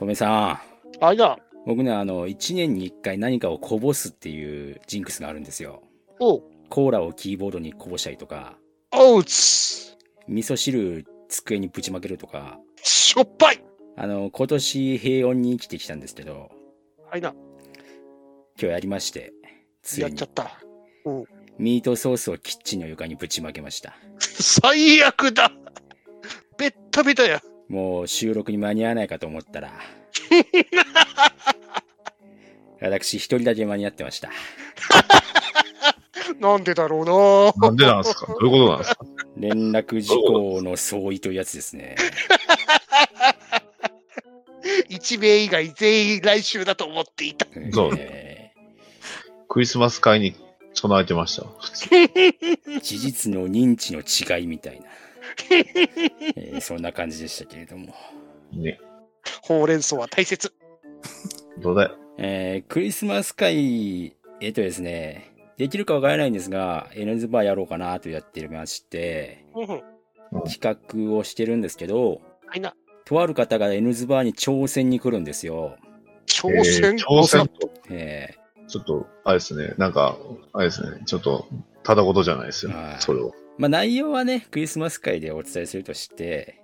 とめさん。あいだ。僕ね、あの、1年に1回何かをこぼすっていうジンクスがあるんですよ。おう。コーラをキーボードにこぼしたりとか、おうつ。味噌汁机にぶちまけるとか、しょっぱい。あの、今年平穏に生きてきたんですけど、あいだ。今日やりまして、ついにやっちゃった。うん。ミートソースをキッチンの床にぶちまけました。最悪だ。べったべたや。もう収録に間に合わないかと思ったら、私一人だけ間に合ってました。なんでだろうな。なんでなんですか？どういうことなんですか？連絡事項の相違というやつですね。一名以外全員来週だと思っていた。そうえクリスマス会に備えてました。ー事実の認知の違いみたいな、えーそんな感じでしたけれども。ね。ほうれん草は大切。どうだよ。えークリスマス会、えっ、とですね、できるかわからないんですが、N ズバーやろうかなとやってまして。企画をしてるんですけど、あいな。とある方が N ズバーに挑戦に来るんですよ。挑戦？えー挑戦と、えちょっと、あれですね。なんか、あれですね。ちょっと、ただことじゃないですよは。いそれを。ーまあ内容はね、クリスマス会でお伝えするとして、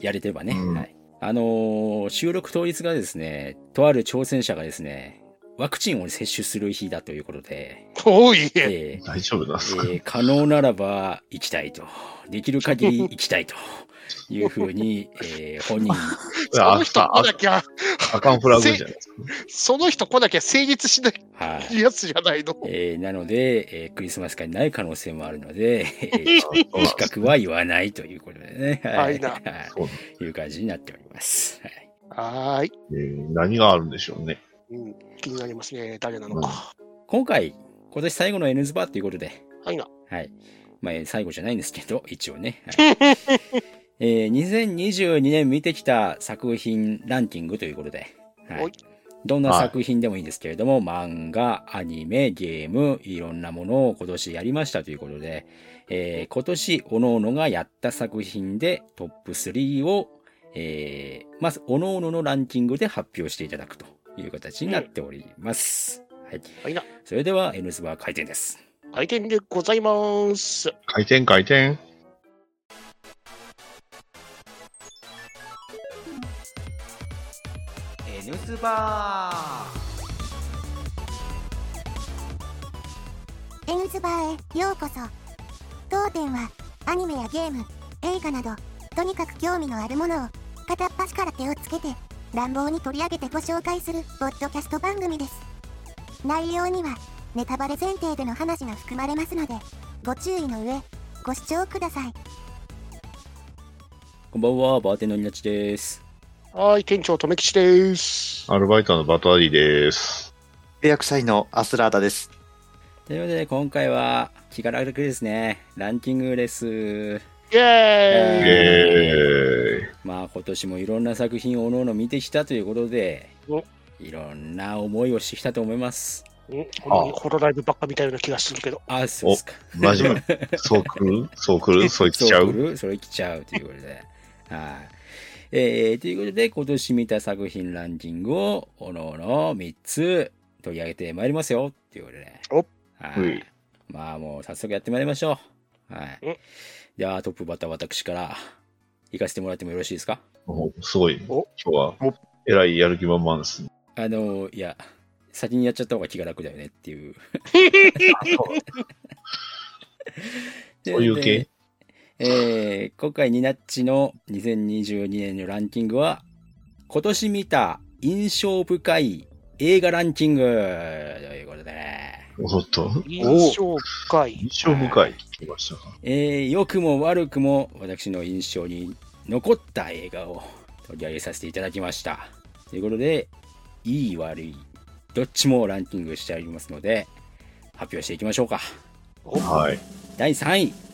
やれてればね。うんはい。あのー収録当日がですね、とある挑戦者がですね、ワクチンを接種する日だということで、おいえ。えー大丈夫なんですか、えー可能ならば行きたいと。できる限り行きたいというふうに、えー本人、その人来なきゃ、アカンフラグじゃないですか。その人来なきゃ成立しないはい。やつじゃないの。えーなので、えークリスマス会にない可能性もあるので、えー は言わないということでね。はいなはいいう感じになっております。はいはーい。えー何があるんでしょうね。うん、気になりますね。誰なのか。今回、今年最後の N ズバーということで、はいな。はい。まあ、えー最後じゃないんですけど、一応ね。はい えー2022年見てきた作品ランキングということで、はいはいどんな作品でもいいんですけれども、漫画、アニメ、ゲーム、いろんなものを今年やりましたということで、えー今年、各々がやった作品でトップ3を、えーまず、各々のランキングで発表していただくという形になっております。はい。はいな。それでは、N スバー開店です。開店でございます。回転回転。N スバ N ズバーへようこそ。当店はアニメやゲーム映画などとにかく興味のあるものを片っ端から手をつけて乱暴に取り上げてご紹介するポッドキャスト番組です。内容にはネタバレ前提での話が含まれますのでご注意の上ご視聴ください。こんばんは、バーテンのニナチです。はい、店長、とめきちです。アルバイトのバトアリーです。契約社員のアスラーダです。ということで、今回は気が楽ですね。ランキングです。イェーイ、えー、まあ、今年もいろんな作品をおのおの見てきたということでお、いろんな思いをしてきたと思います。うんホロホロライブばっか見たような気がするけど。あ、そうですか。マジそう来る？そう来る？そう来ちゃそう来うる？それ来ちゃうということで。はい。えー、ということで、今年見た作品ランキングを、おのおの3つ取り上げてまいりますよ。ということで。おはういい。まあ、もう早速やってまいりましょう。はいうん。では、トップバッター私から行かせてもらってもよろしいですか？おすごい。お今日はお、えらいやる気満々ですね。あの、いや、先にやっちゃった方が気が楽だよねっていう。そういう系？でえー今回ニナッチの2022年のランキングは、今年見た印象深い映画ランキングということでね、おっと、印象深い。印象深い。聞きましたか？えー良くも悪くも私の印象に残った映画を取り上げさせていただきました。ということで、いい悪い、どっちもランキングしてありますので、発表していきましょうか。はい。第3位。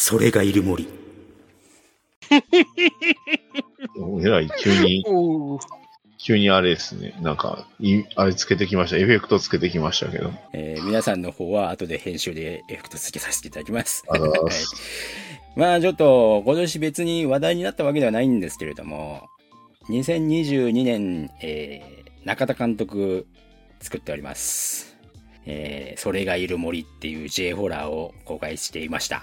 それがいる森。え らい、急に、急にあれですね。なんか、いあれつけてきました。エフェクトつけてきましたけど。えー皆さんの方は後で編集でエフェクトつけさせていただきます。あらはいまあちょっと今年別に話題になったわけではないんですけれども、2022年、えー、中田監督作っております。えー、それがいる森っていう J ホラーを公開していました。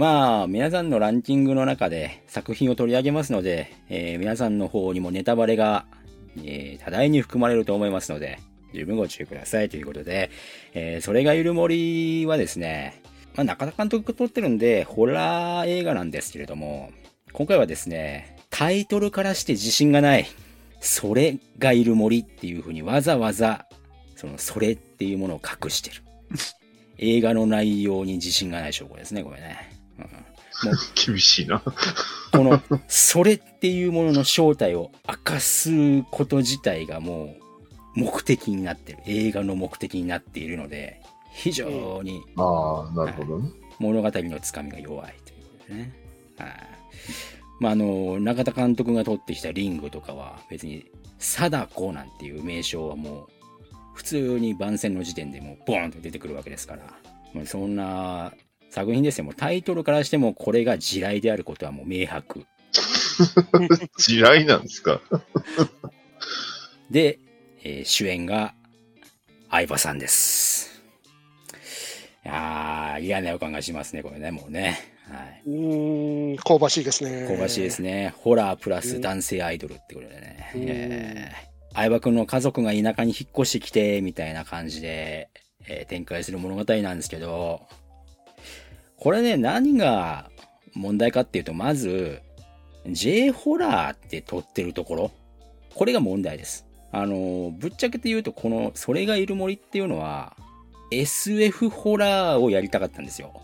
まあ、皆さんのランキングの中で作品を取り上げますので、えー皆さんの方にもネタバレが、えー多大に含まれると思いますので、十分ご注意くださいということで、えーそれがいる森はですね、まあ、中田監督が撮ってるんで、ホラー映画なんですけれども、今回はですね、タイトルからして自信がない、それがいる森っていう風にわざわざ、その、それっていうものを隠してる。映画の内容に自信がない証拠ですね、これね。う ん厳しいな。この、それっていうものの正体を明かすこと自体がもう目的になってる。映画の目的になっているので、非常にああ、なるほどね。物語のつかみが弱いということでね。はい。まあ、あの、中田監督が撮ってきたリングとかは別に、貞子なんていう名称はもう、普通に番宣の時点でもうボーンと出てくるわけですから、まあ、そんな作品ですよ。もうタイトルからしてもこれが地雷であることはもう明白。地雷なんですか？で、えー主演が相葉さんです。いやー、嫌な予感がしますね、これね、もうね。はい。うーん、香ばしいですね。香ばしいですね。ホラープラス男性アイドルってことでね。うんえー相葉くんの家族が田舎に引っ越してきて、みたいな感じで、えー展開する物語なんですけど、これね、何が問題かっていうと、まず、J ホラーって撮ってるところ、これが問題です。あの、ぶっちゃけて言うと、この、それがいる森っていうのは、SF ホラーをやりたかったんですよ。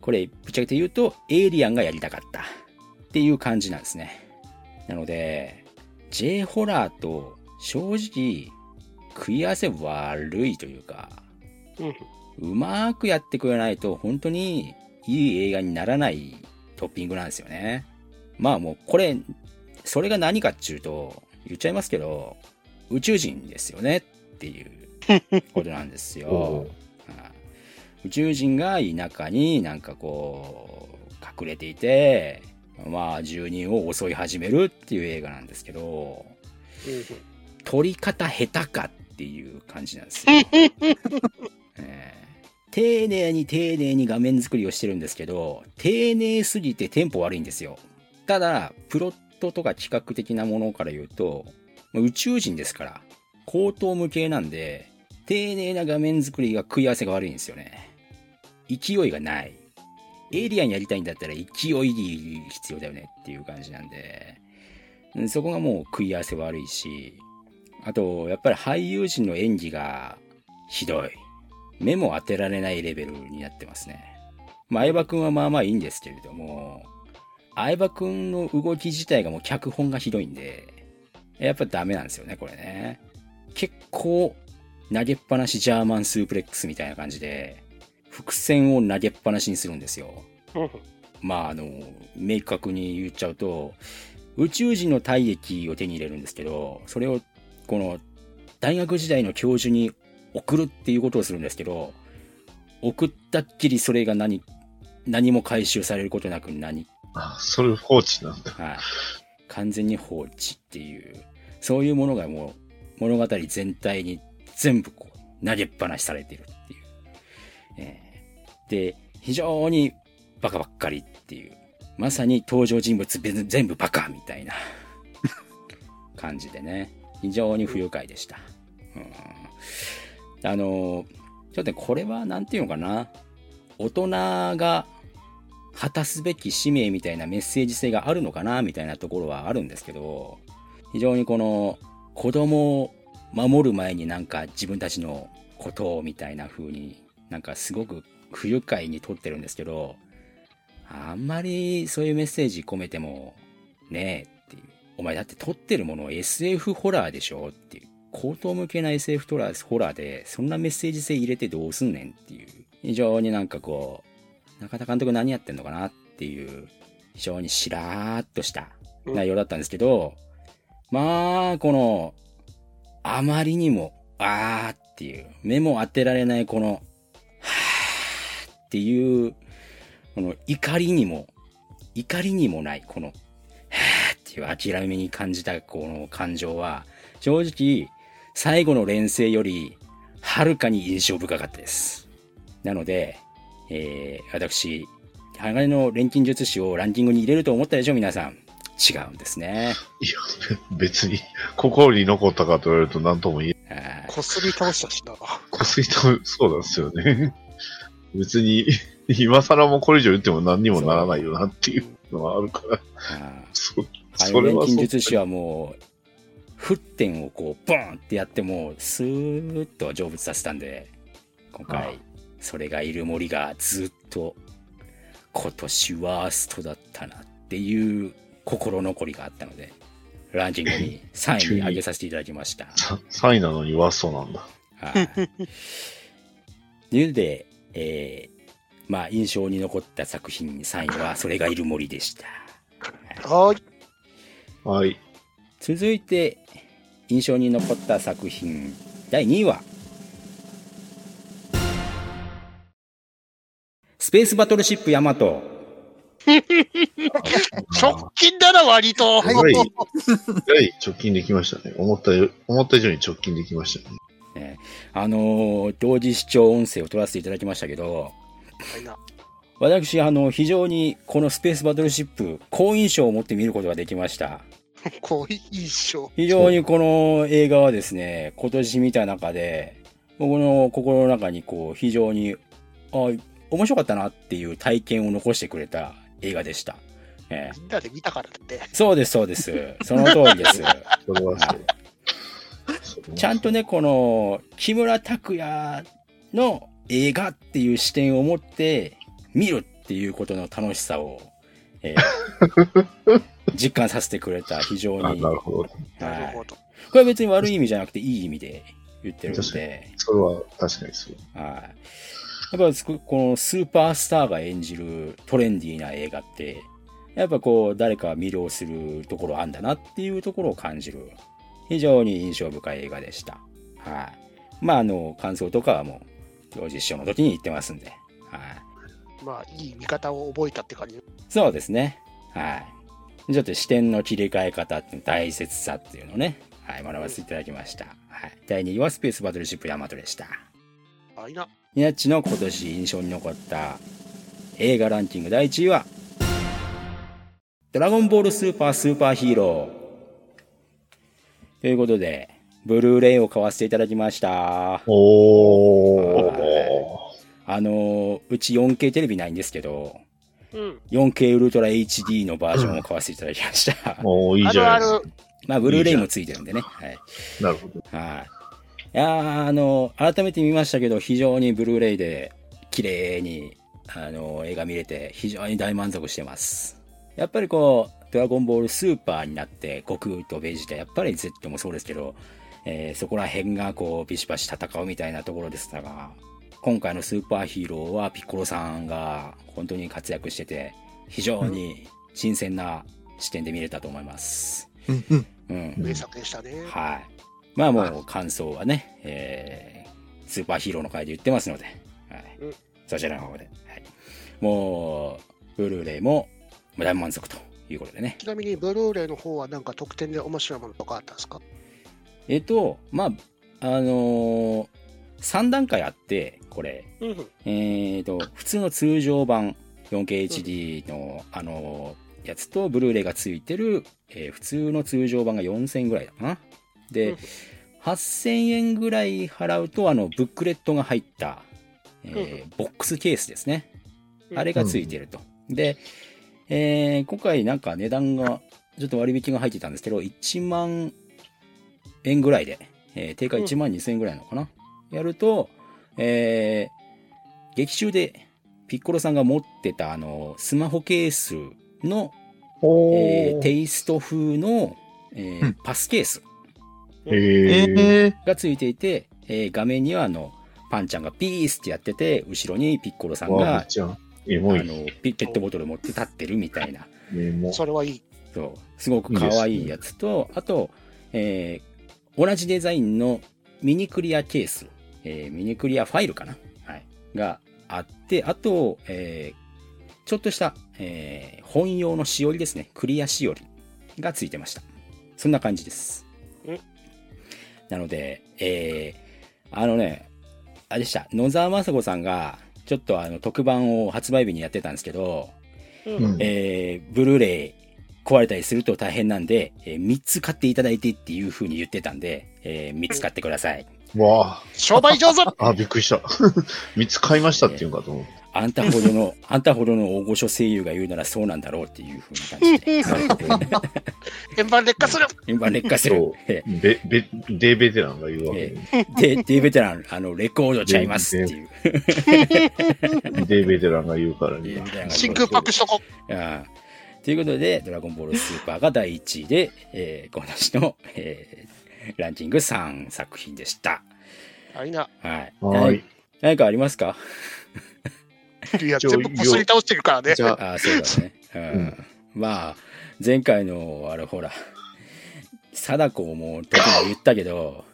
これ、ぶっちゃけて言うと、エイリアンがやりたかった。っていう感じなんですね。なので、J ホラーと正直、食い合わせ悪いというか、うんうまくやってくれないと本当にいい映画にならないトッピングなんですよね。まあもうこれ、それが何かっていうと、言っちゃいますけど、宇宙人ですよねっていうことなんですよ。宇宙人が田舎になんかこう、隠れていて、まあ住人を襲い始めるっていう映画なんですけど、撮り方下手かっていう感じなんですよ。えー丁寧に丁寧に画面作りをしてるんですけど、丁寧すぎてテンポ悪いんですよ。ただ、プロットとか企画的なものから言うと、宇宙人ですから、高等無形なんで、丁寧な画面作りが食い合わせが悪いんですよね。勢いがない。エイリアンやりたいんだったら勢い必要だよねっていう感じなんで、そこがもう食い合わせ悪いし、あと、やっぱり俳優陣の演技がひどい。目も当てられないレベルになってますね。まあ、相葉くんはまあまあいいんですけれども、相葉くんの動き自体がもう脚本がひどいんで、やっぱダメなんですよね、これね。結構、投げっぱなしジャーマンスープレックスみたいな感じで、伏線を投げっぱなしにするんですよ。うんまあ、あの、明確に言っちゃうと、宇宙人の体液を手に入れるんですけど、それを、この、大学時代の教授に送るっていうことをするんですけど、送ったっきりそれが何、何も回収されることなく何、あ、それ放置なんだ。はい。完全に放置っていう、そういうものがもう、物語全体に全部こう、投げっぱなしされてるっていう。えーで、非常にバカばっかりっていう、まさに登場人物全全部バカみたいな 感じでね、非常に不愉快でした。うん、あの、ちょっとね、これはなんていうのかな、大人が果たすべき使命みたいなメッセージ性があるのかなみたいなところはあるんですけど、非常にこの子供を守る前になんか自分たちのことをみたいな風になんかすごく不愉快に撮ってるんですけど、あんまりそういうメッセージ込めてもねえっていう。お前だって撮ってるもの SF ホラーでしょっていう。高等向けな SF ホラーホラーでそんなメッセージ性入れてどうすんねんっていう。非常になんかこう、中田監督何やってんのかなっていう、非常にしらーっとした内容だったんですけど、まあ、この、あまりにも、あーっていう、目も当てられないこの、はーっていう、この怒りにも怒りにもない、この、はぁっていう諦めに感じたこの感情は、正直、最後の連成より、はるかに印象深かったです。なので、えー、私、鋼の錬金術師をランキングに入れると思ったでしょ、皆さん。違うんですね。いや、別に、心に残ったかと言われると何とも言えはいこすり倒したしな。こすりと、そうなんですよね。別に、今更もこれ以上言っても何にもならないよなっていうのはあるから、はいそあの錬それはそう金術師はもう、沸点をこう、ボーンってやっても、スーッと成仏させたんで、今回、それがいる森がずっと、今年ワーストだったなっていう心残りがあったので、ランキングに3位に上げさせていただきました。さ3位なのにワーストなんだ。はい。というので、えー、まあ、印象に残った作品3位は、それがいる森でした。はーい。はい。続いて印象に残った作品第2位はスペースバトルシップヤマト直近だな、割と。はい直近できましたね。思ったよ、思った以上に直近できましたね。あのー同時視聴音声を取らせていただきましたけど私あの非常にこのスペースバトルシップ好印象を持って見ることができました こういう印象。非常にこの映画はですね今年見た中で僕の心の中にこう非常にあ面白かったなっていう体験を残してくれた映画でした、ええみんなで見たからだって。そうですそうです その通りです。ちゃんとねこの木村拓哉の映画っていう視点を持って見るっていうことの楽しさを、えー 実感させてくれた非常あ、になるほど。はい。これは別に悪い意味じゃなくていい意味で言ってるんで、それは確かにそう。はい。やっぱこのスーパースターが演じるトレンディーな映画って、やっぱこう誰か魅了するところあんだなっていうところを感じる、非常に印象深い映画でした。はい。まああの、感想とかはもう、教実証の時に言ってますんで、はい。まあ、いい見方を覚えたって感じ。そうですね。はい。ちょっと視点の切り替え方っていう大切さっていうのをね、はい、学ばせていただきました。はい。第2位はスペースバトルシップヤマトでした。はいな。ニナッチの今年印象に残った映画ランキング第1位は、ドラゴンボールスーパースーパーヒーロー。ということで、ブルーレイを買わせていただきました。おー。あのー、うち 4K テレビないんですけど、うん。4K ウルトラ HD のバージョンを買わせていただきました。おー、いいじゃないですか。る。まあ、ブルーレイもついてるんでね。はい。なるほど。はい。いやーあの、改めて見ましたけど、非常にブルーレイで綺麗に、あの、映画見れて、非常に大満足してます。やっぱりこう、ドラゴンボールスーパーになって、悟空とベジータ、やっぱり Z もそうですけど、えーそこら辺がこう、ビシバシ戦うみたいなところでしたが、今回のスーパーヒーローはピッコロさんが本当に活躍してて、非常に新鮮な視点で見れたと思います。うんうん。うん。名作でしたね。はい。まあもう感想はね、えー、スーパーヒーローの回で言ってますので、はいうんそちらの方で、はい、もう、ブルーレイも大満足ということでね。ちなみに、ブルーレイの方はなんか特典で面白いものとかあったんですか？えっと、まあ、あのー、3段階あって、これ、うん。えっと、普通の通常版 4KHD の、あのーやつと、ブルーレイがついてる、えー普通の通常版が4000円ぐらいだかな。で、うん8000円ぐらい払うと、あの、ブックレットが入った、えーボックスケースですね。うんあれがついてると。で、えー今回なんか値段が、ちょっと割引が入ってたんですけど、1万円ぐらいで、えー定価1万2000円ぐらいなのかな。やると、えー劇中でピッコロさんが持ってたあの、スマホケースの。えーテイスト風の、えーうんパスケースえー。えー、がついていて、えー画面にはあの、パンちゃんがピースってやってて、後ろにピッコロさんがあ。の、ピペットボトル持って立ってるみたいな。それはいい。そう、すごく可愛いやつと、あと、えー同じデザインのミニクリアケース、えーミニクリアファイルかな？はい。があって、あと、えーちょっとした、えー本用のしおりですね。クリアしおりがついてました。そんな感じですうん。なので、えーあのね、あれでした。野沢雅子さんが、ちょっとあの特番を発売日にやってたんですけど、うんうんえーブルーレイ壊れたりすると大変なんで、え3つ買っていただいてっていう風に言ってたんで、え3つ買ってください。わ商売上手あ、あ、びっくりした。三つ買いましたっていうのかと思う。あんたほどの、あんたほどの大御所声優が言うならそうなんだろうっていう風な感じで。円盤劣化する円盤劣化するそ。えベ、ベ、デーベテランが言うわけで。で、デイベテラン、あの、レコードちゃいますっていう。デーベテランが言うからには。デイベテランが真空パックしとこああということで、ドラゴンボールスーパーが第1位で、えー、今年の、えーランキング3作品でした。う。はいな。はい。はい。何かありますか？いや、全部こすり倒してるからね。じゃあ、ああ、そうだね。うん。まあ、前回の、あれほら、貞子も時も言ったけど、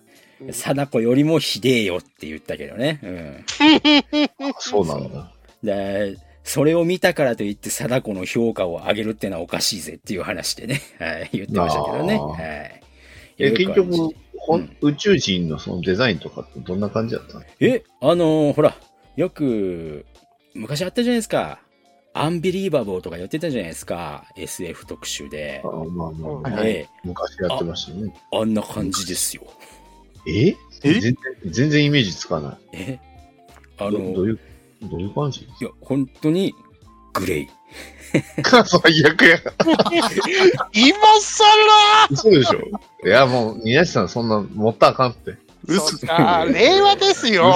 貞子よりもひでえよって言ったけどね。うん。そうなんだ。で、それを見たからといって貞子の評価を上げるってのはおかしいぜっていう話でね、はい、言ってましたけどね。はい。え、結局うんん宇宙人のそのデザインとかってどんな感じだったの？え、あのーほら、よく、昔あったじゃないですか。アンビリーバボーとかやってたじゃないですか。SF 特集であ。まあまあ、はいええ昔やってましたね。あんな感じですよ。え？え？全然、全然イメージつかない。え？あどの、どういう、どういう感じいや、本当に、グレイ。最悪や。今更！嘘でしょ？いや、もう、宮地さんそんな持ったらあかんって。そうか令和ですよ。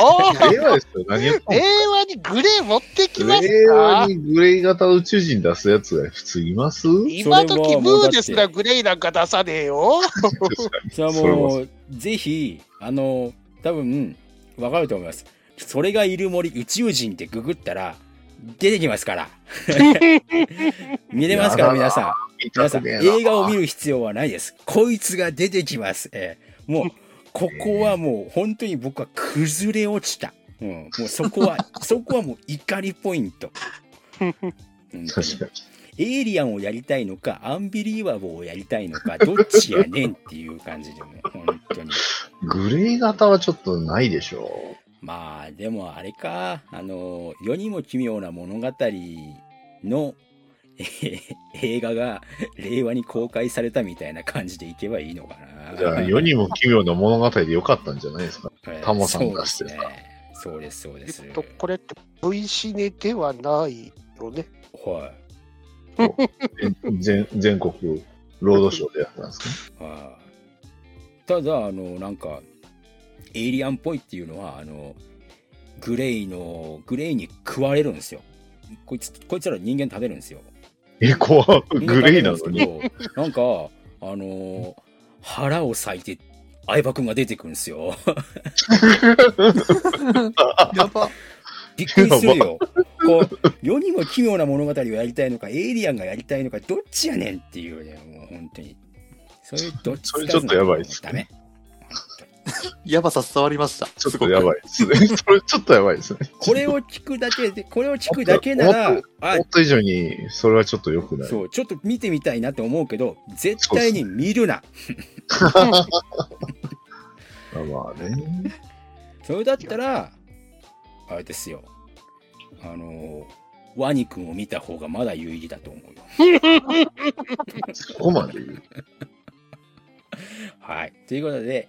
令和ですよ、何言って令和にグレー持ってきます令和かにグレイ型宇宙人出すやつが普通います？今時ムーですらグレーなんか出さねえよ。それはそれもう、ぜひ、あの、多分、わかると思います。それがいる森宇宙人ってググったら、出てきますから。見れますから、皆さん。皆さん、映画を見る必要はないです。こいつが出てきます。えーもう、ここはもう、本当に僕は崩れ落ちた。うん、もうそこは、そこはもう怒りポイント。エイリアンをやりたいのか、アンビリーバボーをやりたいのか、どっちやねんっていう感じでね、本当に。グレイ型はちょっとないでしょまあ、でもあれか、あの、世にも奇妙な物語の、えー映画が令和に公開されたみたいな感じでいけばいいのかな。じゃあ、世にも奇妙な物語でよかったんじゃないですか？えータモさん出してさそうですね。そうです、そうです。えっと、これって V シネではないよね。はい。全全国ロードショーでやったんですかはいただあのなんかエイリアンっぽいっていうのはあのグレイのグレイに食われるんですよ。こいつこいつら人間食べるんですよ。え、怖っ。グレイなのに。なんかあの腹を裂いて相葉君が出てくるんですよ。やば。びっくりするよ。こう世にも奇妙な物語をやりたいのかエイリアンがやりたいのかどっちやねんっていうねもう本当に。それどっちつかずなそれちょっとやばいっすね。ダメ やばさ伝わりました。ちょっとやばいですね。それちょっとやばいですね。これを聞くだけで、これを聞くだけならもっ、あ思、った以上に、それはちょっと良くない。そう、ちょっと見てみたいなって思うけど、絶対に見るな。あまあね。それだったら、あれですよ。あの、ワニ君を見た方がまだ有意義だと思うよ。そこまで言う。はい。ということで、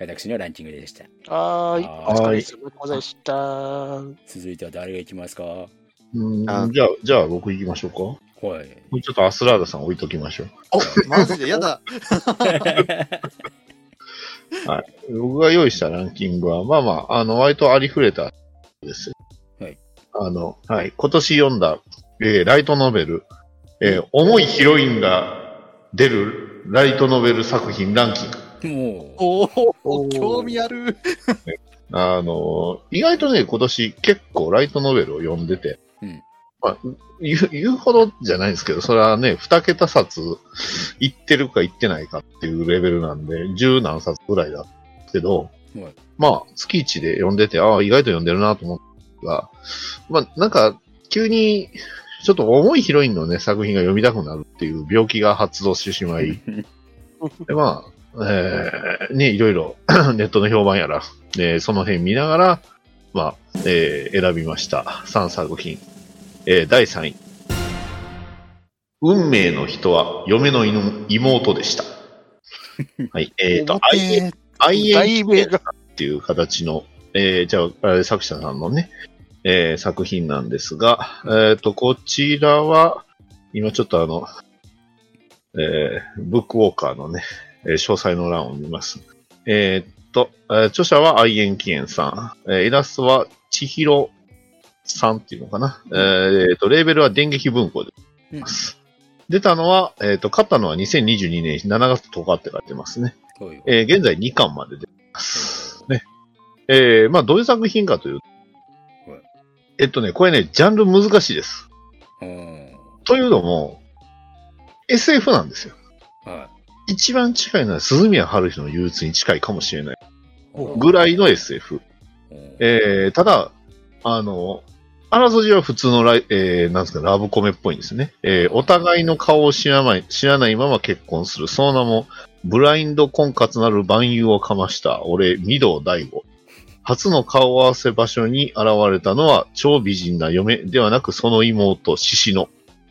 私のランキングでした。はーい。はお疲れ様でございました。続いては誰が行きますか？はうんあじゃあ、じゃあ僕行きましょうか。こい。れちょっとアスラーダさん置いときましょう。お、マジで？やだ。僕が用意したランキングは、まあまあ、あの、割とありふれたですよ。はい。あの、はい。今年読んだ、えーライトノベル、えー重いヒロインが出るライトノベル作品ランキング。もおおお、ー興味ある。あの、意外とね、今年結構ライトノベルを読んでて、うんまあ、言う言うほどじゃないんですけど、それはね、二桁冊いってるかいってないかっていうレベルなんで、十何冊ぐらいだけど、う、はい。まあ、月一で読んでて、ああ、意外と読んでるなと思ったが、まあ、なんか、急に、ちょっと重いヒロインのね、作品が読みたくなるっていう病気が発動してしまい、で、まあ、えー、ね、いろいろ ネットの評判やら、えーその辺見ながら、まあ、えー選びました。3作品。えー第3位。運命の人は嫁の犬妹でした。はい。えっ、と、愛表愛題名がっていう形の、えーじゃあ、作者さんのね、えー作品なんですが、えっ、と、こちらは、今ちょっとあの、えーブックウォーカーのね、えー詳細の欄を見ます。えーっと、えー著者は愛縁起源さん、えーイラストは千尋さんっていうのかな。えーっと、レーベルは電撃文庫で出てます。出たのは、えーっと、勝ったのは2022年7月10日って書いてますね。えー現在2巻まで出てます。ね。えーまあ、どういう作品かというとはい、えっとね、これね、ジャンル難しいです。うん。というのも、SF なんですよ。は一番近いのは鈴宮春日の憂鬱に近いかもしれない。い。ぐらいの SF。うんえー、ただ、あの、あらすじは普通のライ、えー、なんですか、ラブコメっぽいんですね。えー、お互いの顔を知らない、知らないまま結婚する。その名も、ブラインド婚活なる万有をかました、俺、御堂大悟。初の顔合わせ場所に現れたのは、超美人な嫁ではなく、その妹、獅子の。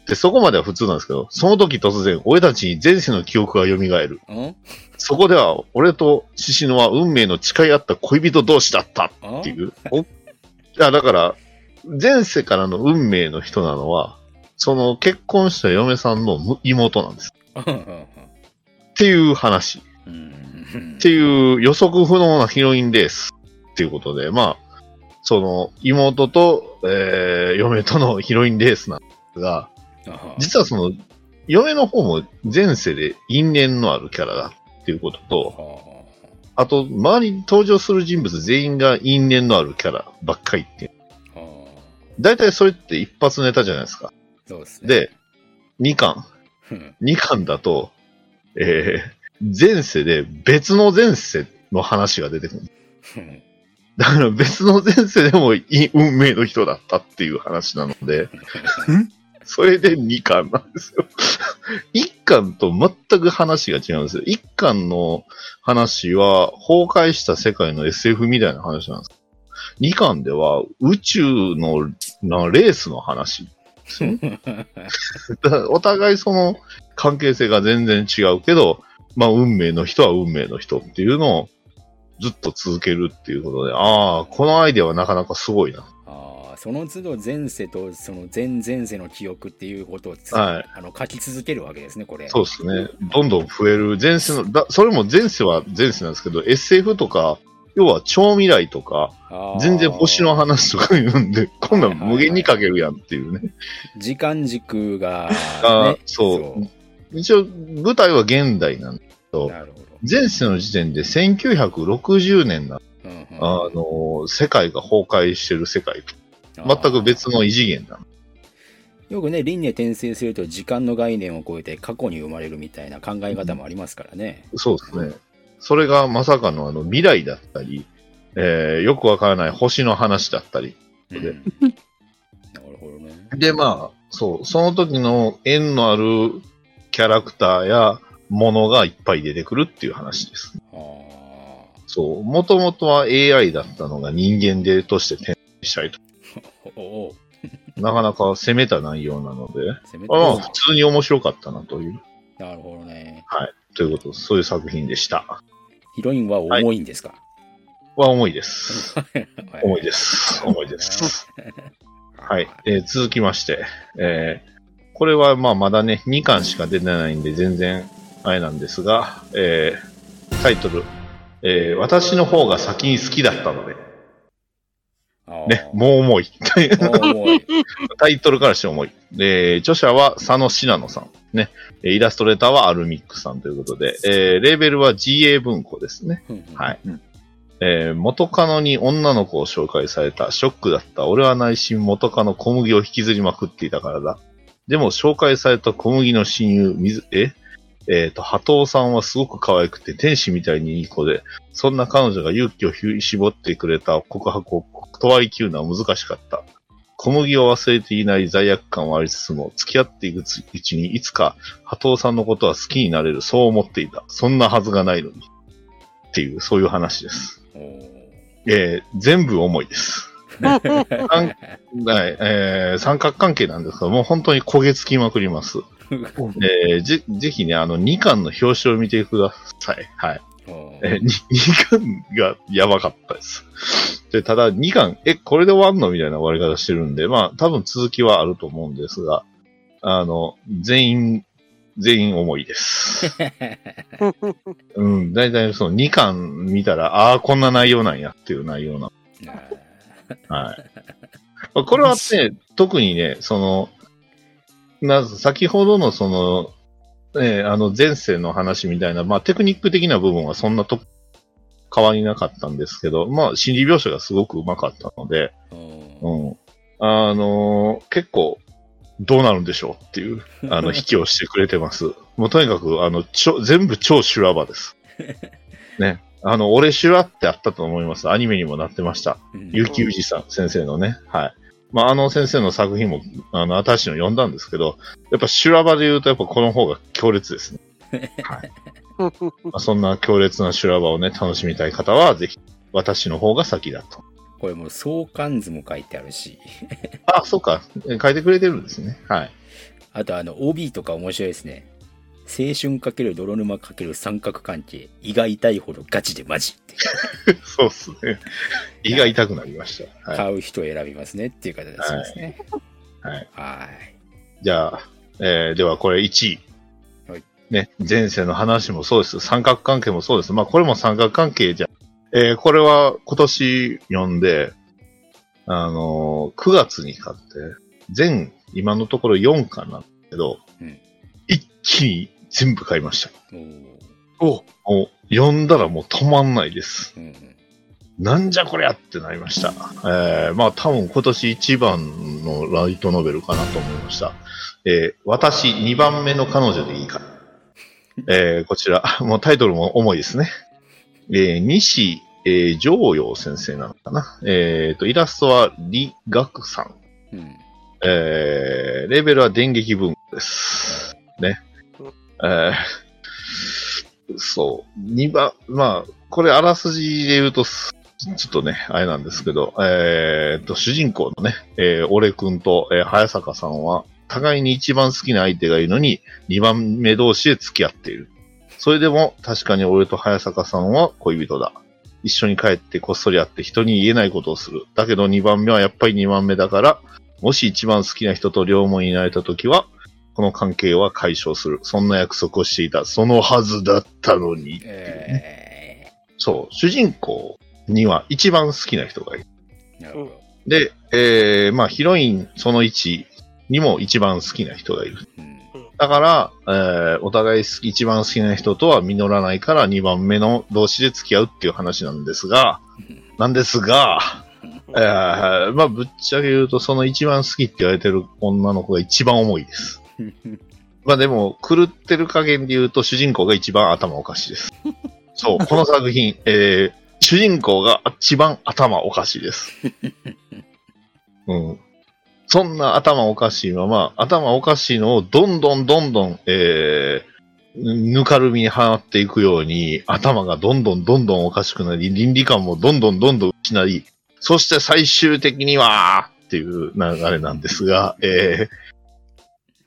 で、そこまでは普通なんですけど、その時突然、俺たちに前世の記憶が蘇る。うん？そこでは、俺と獅子のは運命の誓い合った恋人同士だったあっていう。いや、だから、前世からの運命の人なのは、その結婚した嫁さんのむ妹なんです。っていう話。うんっていう予測不能なヒロインレースっていうことで、まあ、その妹と、えー、嫁とのヒロインレースなんですが、実はその、嫁の方も前世で因縁のあるキャラだっていうことと、あと、周りに登場する人物全員が因縁のあるキャラばっかりっていう。大体それって一発ネタじゃないですか。そうですね。で、2巻。うん、2巻だと、えー、前世で別の前世の話が出てくる。うんだから別の前世でも運命の人だったっていう話なので、それで2巻なんですよ。1巻と全く話が違うんですよ。1巻の話は崩壊した世界の SF みたいな話なんです。2巻では宇宙のなレースの話。お互いその関係性が全然違うけど、まあ運命の人は運命の人っていうのをずっと続けるっていうことで、ああ、このアイデアはなかなかすごいな。ああ、その都度前世とその前々世の記憶っていうことをつ、はいあの書き続けるわけですね、これ。そうですね。どんどん増える。前世の、だそれも前世は前世なんですけど、SF とか、要は超未来とか、全然星の話とか言うんで、こんなん無限に書けるやんっていうね。時間軸が、あね、そう一応、舞台は現代なんでそうなるほど。前世の時点で1960年な、うんうんあの、世界が崩壊してる世界と、全く別の異次元なの。よくね、輪廻転生すると時間の概念を超えて過去に生まれるみたいな考え方もありますからね。そうですね。それがまさかのあの未来だったり、えーよくわからない星の話だったり。うんで なるほどね。で、まあ、そう、その時の縁のあるキャラクターやものがいっぱい出てくるっていう話です。あそう、もともとは AI だったのが人間でとして転生したりと。あ。おおなかなか攻めた内容なので、攻めてあ普通に面白かったなという、なるほどね。ということ、そういう作品でした。ヒロインは重いんですか、は重いです。は い重いです。重いです。はい。えー続きまして、えーこれはまあまだね、2巻しか出てないんで全然あれなんですが、えータイトル、えー私の方が先に好きだったので、ね、もう重い。重い。タイトルからして重い。で、著者は佐野信濃さん。ね。えーイラストレーターはアルミックさんということで、えーレーベルは GA 文庫ですね。はい。えー元カノに女の子を紹介された。ショックだった。俺は内心元カノ小麦を引きずりまくっていたからだ。でも紹介された小麦の親友、水、え？えっ、と、波藤さんはすごく可愛くて天使みたいにいい子で、そんな彼女が勇気を振り絞ってくれた告白を断り切るのは難しかった。小麦を忘れていない罪悪感はありつつも、付き合っていくうちにいつか、波藤さんのことは好きになれる、そう思っていた。そんなはずがないのに。っていう、そういう話です。えー全部重いです。三はいえー三角関係なんですけど、もう本当に焦げつきまくります。えーぜぜひね、あの、2巻の表紙を見てください。はい。えー、2巻がやばかったです。で、ただ2巻、え、これで終わんのみたいな終わり方してるんで、まあ、多分続きはあると思うんですが、あの、全員、全員重いです。うん、だいたいその2巻見たら、ああ、こんな内容なんやっていう内容な。あはい。まあこれはね、特にね、その、な、先ほどのその、ね、あの前世の話みたいな、まあテクニック的な部分はそんなと変わりなかったんですけど、まあ心理描写がすごくうまかったので、うん。あのー結構、どうなるんでしょうっていう、あの、引きをしてくれてます。もうとにかく、あの、ちょ全部超修羅場です。ね。あの、俺修羅ってあったと思います。アニメにもなってました。うん結城氏さん先生のね。はい。まあ、あの先生の作品も、あの、新しいの読んだんですけど、やっぱ修羅場で言うと、やっぱこの方が強烈ですね。はい。まあ、そんな強烈な修羅場をね、楽しみたい方は、ぜひ、私の方が先だと。これもう相関図も書いてあるし、あ、そうか。え書いてくれてるんですね。はい。あとあの OB とか面白いですね。青春×泥沼×三角関係、胃が痛いほどガチでマジって。そうっすね。胃が痛くなりました。はい。買う人を選びますねっていう形ですね。はい。はい。じゃあ、えー、ではこれ1位。はいね、前世の話もそうです。三角関係もそうです。まあこれも三角関係じゃん。えー、これは今年読んで、あのー9月に買って、全、今のところ4巻なんですけど、うん一気に全部買いました。おーおもう、読んだらもう止まんないです。うんなんじゃこりゃってなりました。えー、まあ多分今年一番のライトノベルかなと思いました。えー、私2番目の彼女でいいか。えー、こちら、もうタイトルも重いですね。えー、西、えー、上陽先生なのかな。えーと、イラストは李学さん。うんえー、レベルは電撃文庫です。ね。えー、そう。2番、まあ、これあらすじで言うと、ちょっとね、あれなんですけど、えー、と、主人公のね、えー、俺くんと、えー、早坂さんは、互いに一番好きな相手がいるのに、2番目同士で付き合っている。それでも、確かに俺と早坂さんは恋人だ。一緒に帰ってこっそり会って人に言えないことをする。だけど2番目はやっぱり2番目だから、もし一番好きな人と両思いになれた時は、この関係は解消する。そんな約束をしていた。そのはずだったのに。えそう。主人公には一番好きな人がいる。ー、なるほど。で、えー、まあヒロインその1にも一番好きな人がいる。うんだから、えー、お互い好き、一番好きな人とは実らないから2番目の同士で付き合うっていう話なんですが、なんですが、えー、まあぶっちゃけ言うとその一番好きって言われてる女の子が一番重いです。まあでも、狂ってる加減で言うと主人公が一番頭おかしいです。そう、この作品、えー、主人公が一番頭おかしいです。うん。そんな頭おかしいまま、頭おかしいのをどんどんどんどん、えー、ぬかるみに放っていくように、頭がどんどんどんどんおかしくなり、倫理観もどんどんどんどん失い、そして最終的には、っていう流れなんですが、えー、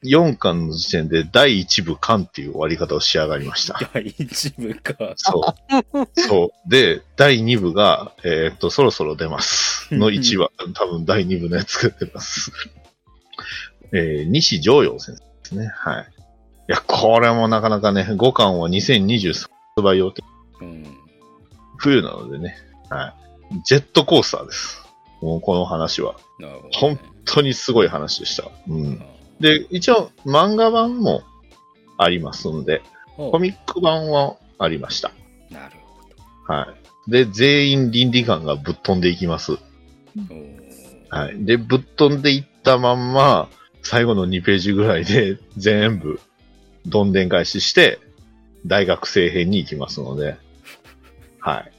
4巻の時点で第1部巻っていう終わり方をし上がりました。第一部か。そう。そう。で、第2部が、えーっと、そろそろ出ます。の1話、多分第2部のやつが出ます。えー、西条陽先生ですね。はい。いや、これもなかなかね、5巻は2023発売予定。うん。冬なのでね。はい。ジェットコースターです。もうこの話は。なるほど、本当にすごい話でした。うん。で、一応漫画版もありますんで、コミック版はありました。なるほはい。で、全員倫理観がぶっ飛んでいきます。はい。で、ぶっ飛んでいったまんま、最後の2ページぐらいで全部どんでん返しして、大学生編に行きますので、はい。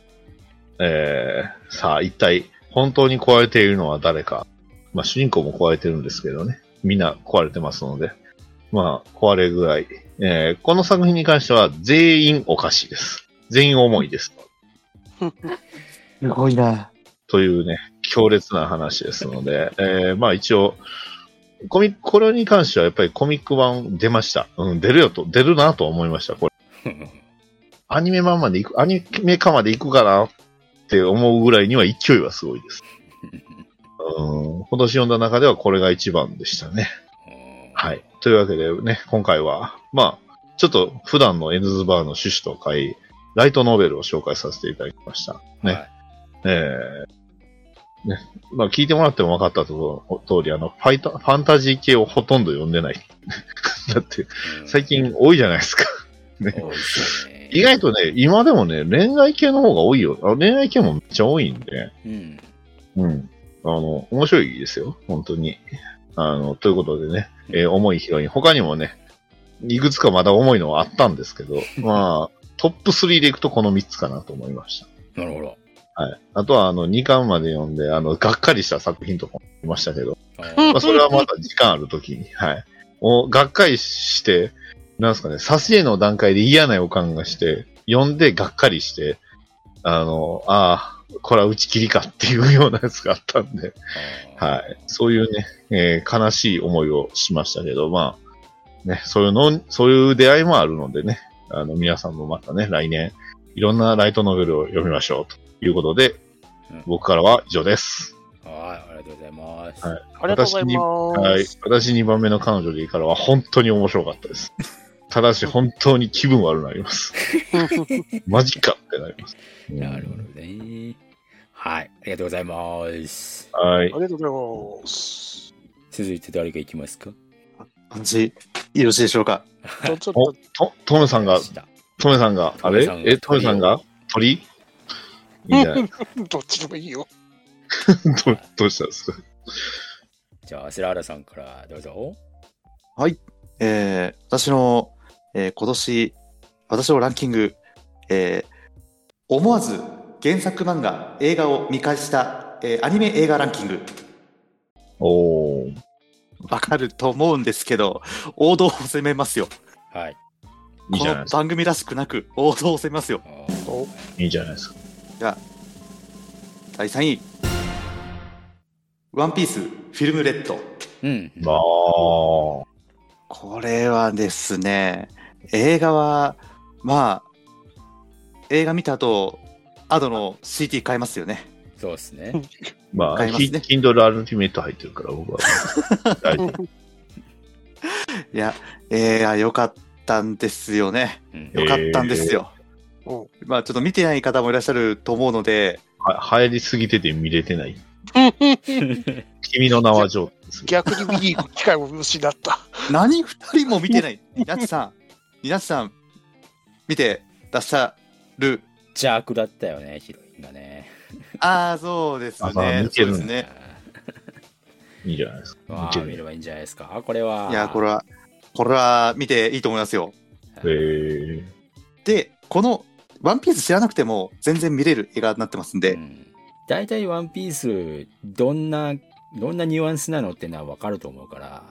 えー、さあ、一体、本当に壊れているのは誰か。まあ主人公も壊れてるんですけどね。みんな壊れてますので。まあ、壊れぐらい。えーこの作品に関しては全員おかしいです。全員重いです。すごいな。というね、強烈な話ですので、えーまあ一応、コミこれに関してはやっぱりコミック版出ました。うん、出るよと、出るなと思いました、これ。アニメ版まで行く、アニメ化まで行くかなって思うぐらいには勢いはすごいです。うん、今年読んだ中ではこれが一番でしたね。はい。というわけでね、今回は、まあ、ちょっと普段のエヌズバーの趣旨と変い、ライトノベルを紹介させていただきました。ね。はいえーね。まあ聞いてもらっても分かったと通り、あの、ファイタ、ファンタジー系をほとんど読んでない。だって、うん最近多いじゃないですか。ね意外とね、今でもね、恋愛系の方が多いよ。あ恋愛系もめっちゃ多いんで、うん。うん。あの、面白いですよ。本当に。あの、ということでね、えー重いヒロイン。他にもね、いくつかまだ重いのはあったんですけど、まあ、トップ3でいくとこの3つかなと思いました。なるほど。はい。あとは、あの、2巻まで読んで、あの、がっかりした作品とかもいましたけど、あまあ、それはまた時間あるときに、はい。お、がっかりして、なんすかね、挿絵の段階で嫌な予感がして、読んでがっかりして、あの、ああ、これは打ち切りかっていうようなやつがあったんで、あはい。そういうね、えー悲しい思いをしましたけど、まあ、ね、そういうの、そういう出会いもあるのでね、あの、皆さんもまたね、来年、いろんなライトノベルを読みましょうということで、うん僕からは以上です。はい、ありがとうございます。はいありがとうございます。はい。私2番目の彼女でいいからは本当に面白かったです。ただし本当に気分悪くなります。マジかってなります。うんなるほどね。はい、ありがとうございます。はい。ありがとうございます。続いて誰が行きますか？私、よろしいでしょうか？ちょちょっお、と、と、トメさんが、トメさんが、あれ？え、トメさんが？鳥？いいんじゃないどっちでもいいよ。どどうしたんですか？じゃあ、セラーラさんからどうぞ。えー、私の、えー今年、私のランキング、えー思わず原作漫画、映画を見返した、えーアニメ映画ランキング、おー。わかると思うんですけど、王道を攻めますよ。はい。いいこのじゃないですか。番組らしくなく、王道を攻めますよ。いいじゃないですか。第3位、ワンピースフィルムレッド。うん。まあ、これはですね、映画は、まあ、映画見た後、アドの CT 買いますよね。そうですね。まあ、買いますね Kindle Ultimate 入ってるから、僕は。大丈夫いや、映画良かったんですよね。うん良かったんですよ。うんまあちょっと見てない方もいらっしゃると思うので、は入りすぎてて見れてない。君の名はジョー。逆に見に行く機会を失った。何二人も見てない。ニナさん、ニナさん、見てらっしゃる。邪悪だったよね、ヒロインがね。ああ、そうですあまあね。見てるそうですね。いいじゃないですか。ああ、見ればいいんじゃないですか。これは。いや、これは、これは見ていいと思いますよ。えー、で、この、ワンピース知らなくても全然見れる映画になってますんで、うん大体ワンピース、どんな、どんなニュアンスなのってのはわかると思うから。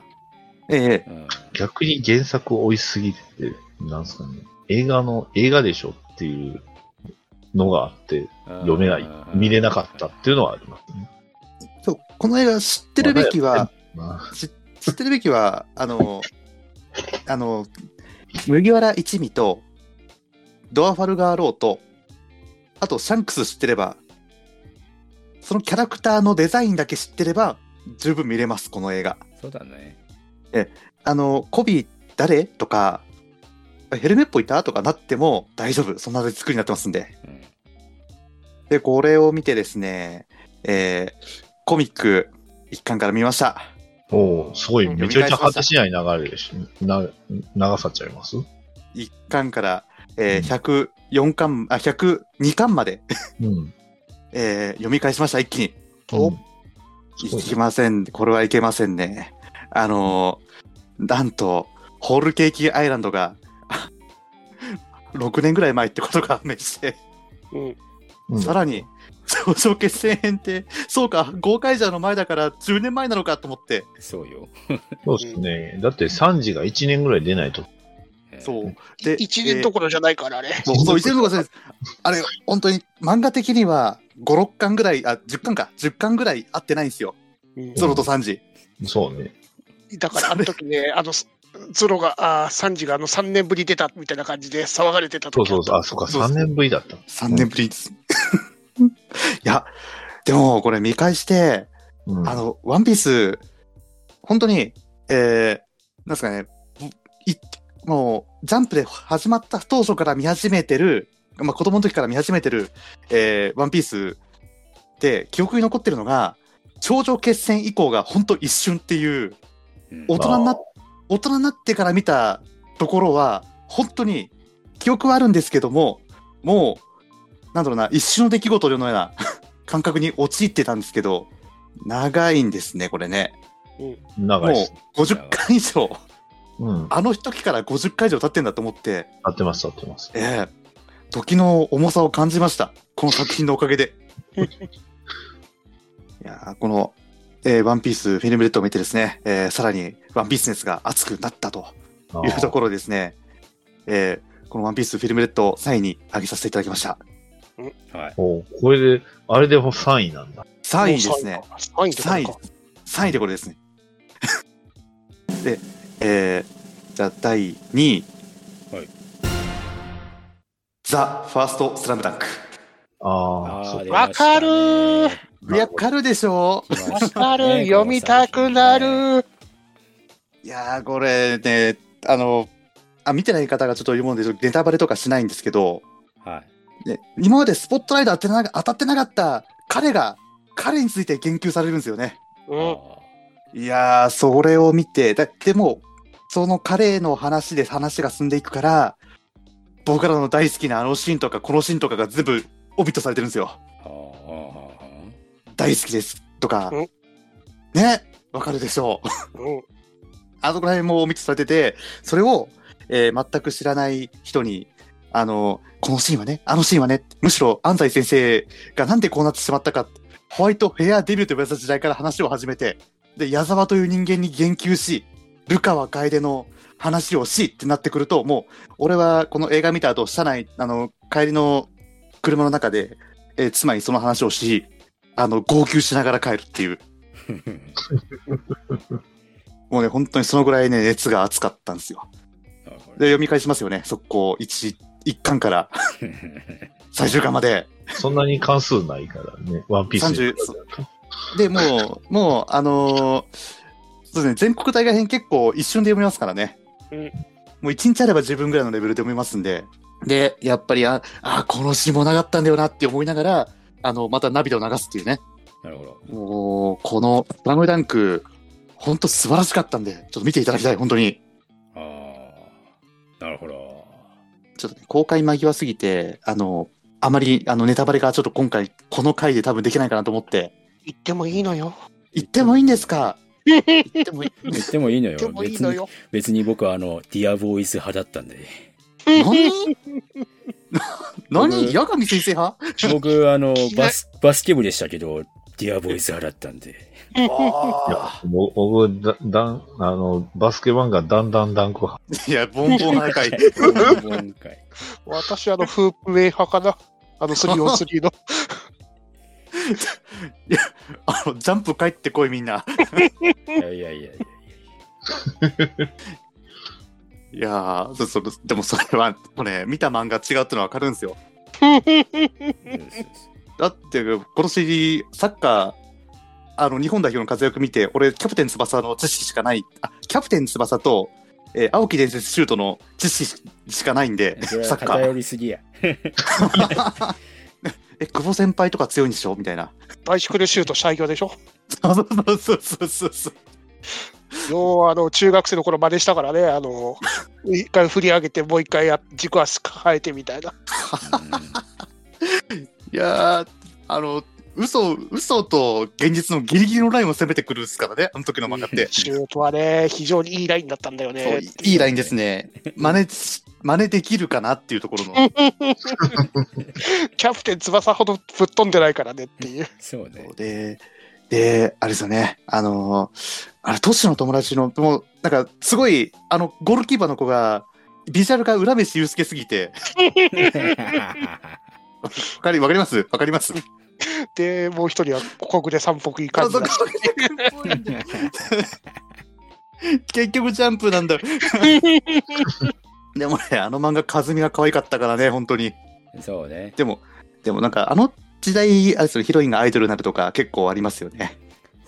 ええうん。逆に原作を追いすぎてて、なんすかね、映画の、映画でしょっていうのがあって、読めない、見れなかったっていうのはありますね。そう、この映画知ってるべきは、まあ、知知ってるべきは、あの、あの、麦わら一味と、ドアファルガーローと、あとシャンクス知ってれば、そのキャラクターのデザインだけ知ってれば、十分見れます、この映画。そうだね。あの、コビー誰とか、ヘルメッポいたとかなっても大丈夫。そんな作りになってますんで。うん。で、これを見てですね、えー、コミック一巻から見ました。おーすごい、うんめちゃめちゃ果てしない流れでしな、長さっちゃいます？一巻から、えー、104巻、あ、102巻まで、うん。えー読み返しました、一気に。おうんいきません。これはいけませんね。あのーなんと、ホールケーキアイランドが、6年ぐらい前ってことが判明して、うん。うんさらに、さ頂上決戦編って、そうか、ゴーカイジャーの前だから10年前なのかと思って、そうよ。そうですね。だって3時が1年ぐらい出ないと。そう。で、一年どころじゃないからね。そう、そう、一年どころじゃないです。あれ、本当に漫画的には5、6巻ぐらい、あ、10巻か、10巻ぐらい合ってないんですよ。うんゾロとサンジ。そうね。だからあの時ね、あの、ゾロが、あーサンジがあの3年ぶり出たみたいな感じで騒がれてた時そうそうそう。あ、そうか、3年ぶりだった。3年ぶりです。いや、でもこれ見返して、うんあの、ワンピース、本当に、えー、なんですかね、いもう、ジャンプで始まった当初から見始めてる、まあ子供の時から見始めてる、えー、ワンピースで、記憶に残ってるのが、頂上決戦以降が本当一瞬っていう、うん大人になっ、大人になってから見たところは、本当に記憶はあるんですけども、もう、なんだろうな、一瞬の出来事のような 感覚に陥ってたんですけど、長いんですね、これね。も長いです。う50回以上、うん。あの時から50回以上経ってんだと思って、合ってます、合ってます。ええ時の重さを感じました。この作品のおかげで。いやーこの、えーワンピースフィルムレッドを見てですね、えーさらにワンピース熱が熱くなったとあいうところですね、えーこのワンピースフィルムレッドを3位に上げさせていただきました。はい。おこれで、あれでも3位なんだ。3位ですね。3位って3位ことか。3位でこれですね。で、えー、じゃあ第2位。はいザ・ファースト・スラムダンク。ああ、わかるわかるでしょ？出まわかねる、読みたくな。る。いやー、これね、あの、あ、見てない方がちょっと読むので、ネタバレとかしないんですけど、この作品ね、今までスポットライト当てな当たってなかった彼が、彼について言及されるんですよね。うん。はい。いやー、それを見て、だでも、その彼の話で話が進んでいくから、僕らの大好きなあのシーンとかこのシーンとかが全部オビットされてるんですよ。あ大好きですとかうん。ね、わかるでしょう。うん。あそこら辺もオミットされてて、それを、えー全く知らない人に、あの、このシーンはね、あのシーンはね、むしろ安西先生がなんでこうなってしまったか、ホワイトヘアデビューと呼ばれた時代から話を始めて、で、矢沢という人間に言及し、ルカワ楓の話をしってなってくると、もう、俺はこの映画見た後、車内、あの、帰りの車の中で、えー妻にその話をし、あの、号泣しながら帰るっていう、もうね、本当にそのぐらいね、熱が熱かったんですよ。で、読み返しますよね。速攻1、一巻から 最終巻まで。そんなに関数ないからね、ワンピースに。30で、もう、もう、あのーそうですね、全国大会編結構一瞬で読みますからね。うんもう1日あれば自分ぐらいのレベルで読みますんで。で、やっぱり、あ、あ、この詩もなかったんだよなって思いながら、あの、また涙を流すっていうね。なるほど。もう、この、スラムダンク、本当素晴らしかったんで、ちょっと見ていただきたい、本当に。ああ、なるほど。ちょっとね、公開間際すぎて、あの、あまり、あの、ネタバレがちょっと今回、この回で多分できないかなと思って、言ってもいいのよ。言ってもいいんですか？言ってもいい。言ってもいいのよ。言ってもいい別に、のよ。別に僕はあの、ディアボーイズ派だったんで。何？何？八神先生派？僕、あの バス、バスケ部でしたけど、ディアボーイズ派だったんで。あも僕だだんあの、バスケ漫画だんだんダンク派。ーいや、ボンボン派かい。今回。私、あの、フープウェイ派かな？あの、3on3 の。あの、ジャンプ帰ってこい、みんな。いやいやいやいや。いやー、そそでもそれは、もうね、見た漫画違うってのはわかるんですよ。だって、今年、サッカー、あの、日本代表の活躍見て、俺、キャプテン翼の知識しかない、あ、キャプテン翼と、えー青木伝説シュートの知識しかないんで、サッカー。は偏りすぎや。え、久保先輩とか強いんでしょ？みたいな。バイシクルシュート最強でしょ？そうそうそうそうそうそう。要は、あの、中学生の頃真似したからね、あの、一回振り上げて、もう一回や軸足変えてみたいな。いやー、あの、嘘、嘘と現実のギリギリのラインを攻めてくるっすからね、あの時の漫画って。シュートはね、非常にいいラインだったんだよそうね。いいラインですね。真似し、真似できるかなっていうところの。キャプテン翼ほどぶっ飛んでないからねっていう。そうね。で、で、あれですよね。あの、あれ、トシの友達の、もう、なんか、すごい、あの、ゴールキーパーの子が、ビジュアルが浦飯祐介すぎて、わかり、わかります？わかります？で、もう一人は小暮三北いい感じだし。結局ジャンプなんだ。でもね、あの漫画、和美が可愛かったからね、本当に。そうね。でも、でもなんか、あの時代、あれですよヒロインがアイドルになるとか結構ありますよね。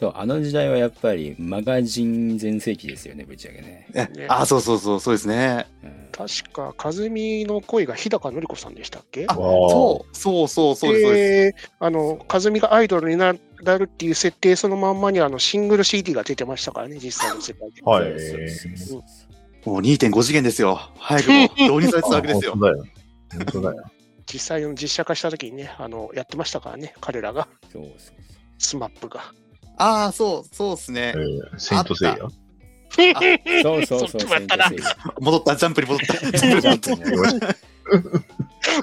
そう、あの時代はやっぱりマガジン全盛期ですよね、ぶっちゃけね。あ、そうそうそう、そうですね。うん確か、和美の声が日高のり子さんでしたっけ？あ、そう、そうそう、そうです、そうです。で、あの、和美がアイドルになるっていう設定そのまんまにあのシングル CD が出てましたからね、実際の世界で。はいそうそうそうもう2.5次元ですよ。早くも導入されてたわけですよ 本。当だよ。本当だよ。実際の実写化した時にね、あの、やってましたからね、彼らが、そうそう SMAP が。ああ、そう、そうですねえ。ー、聖闘士星矢。そうそうそう 戻った、ジャンプに戻った。ジャンプね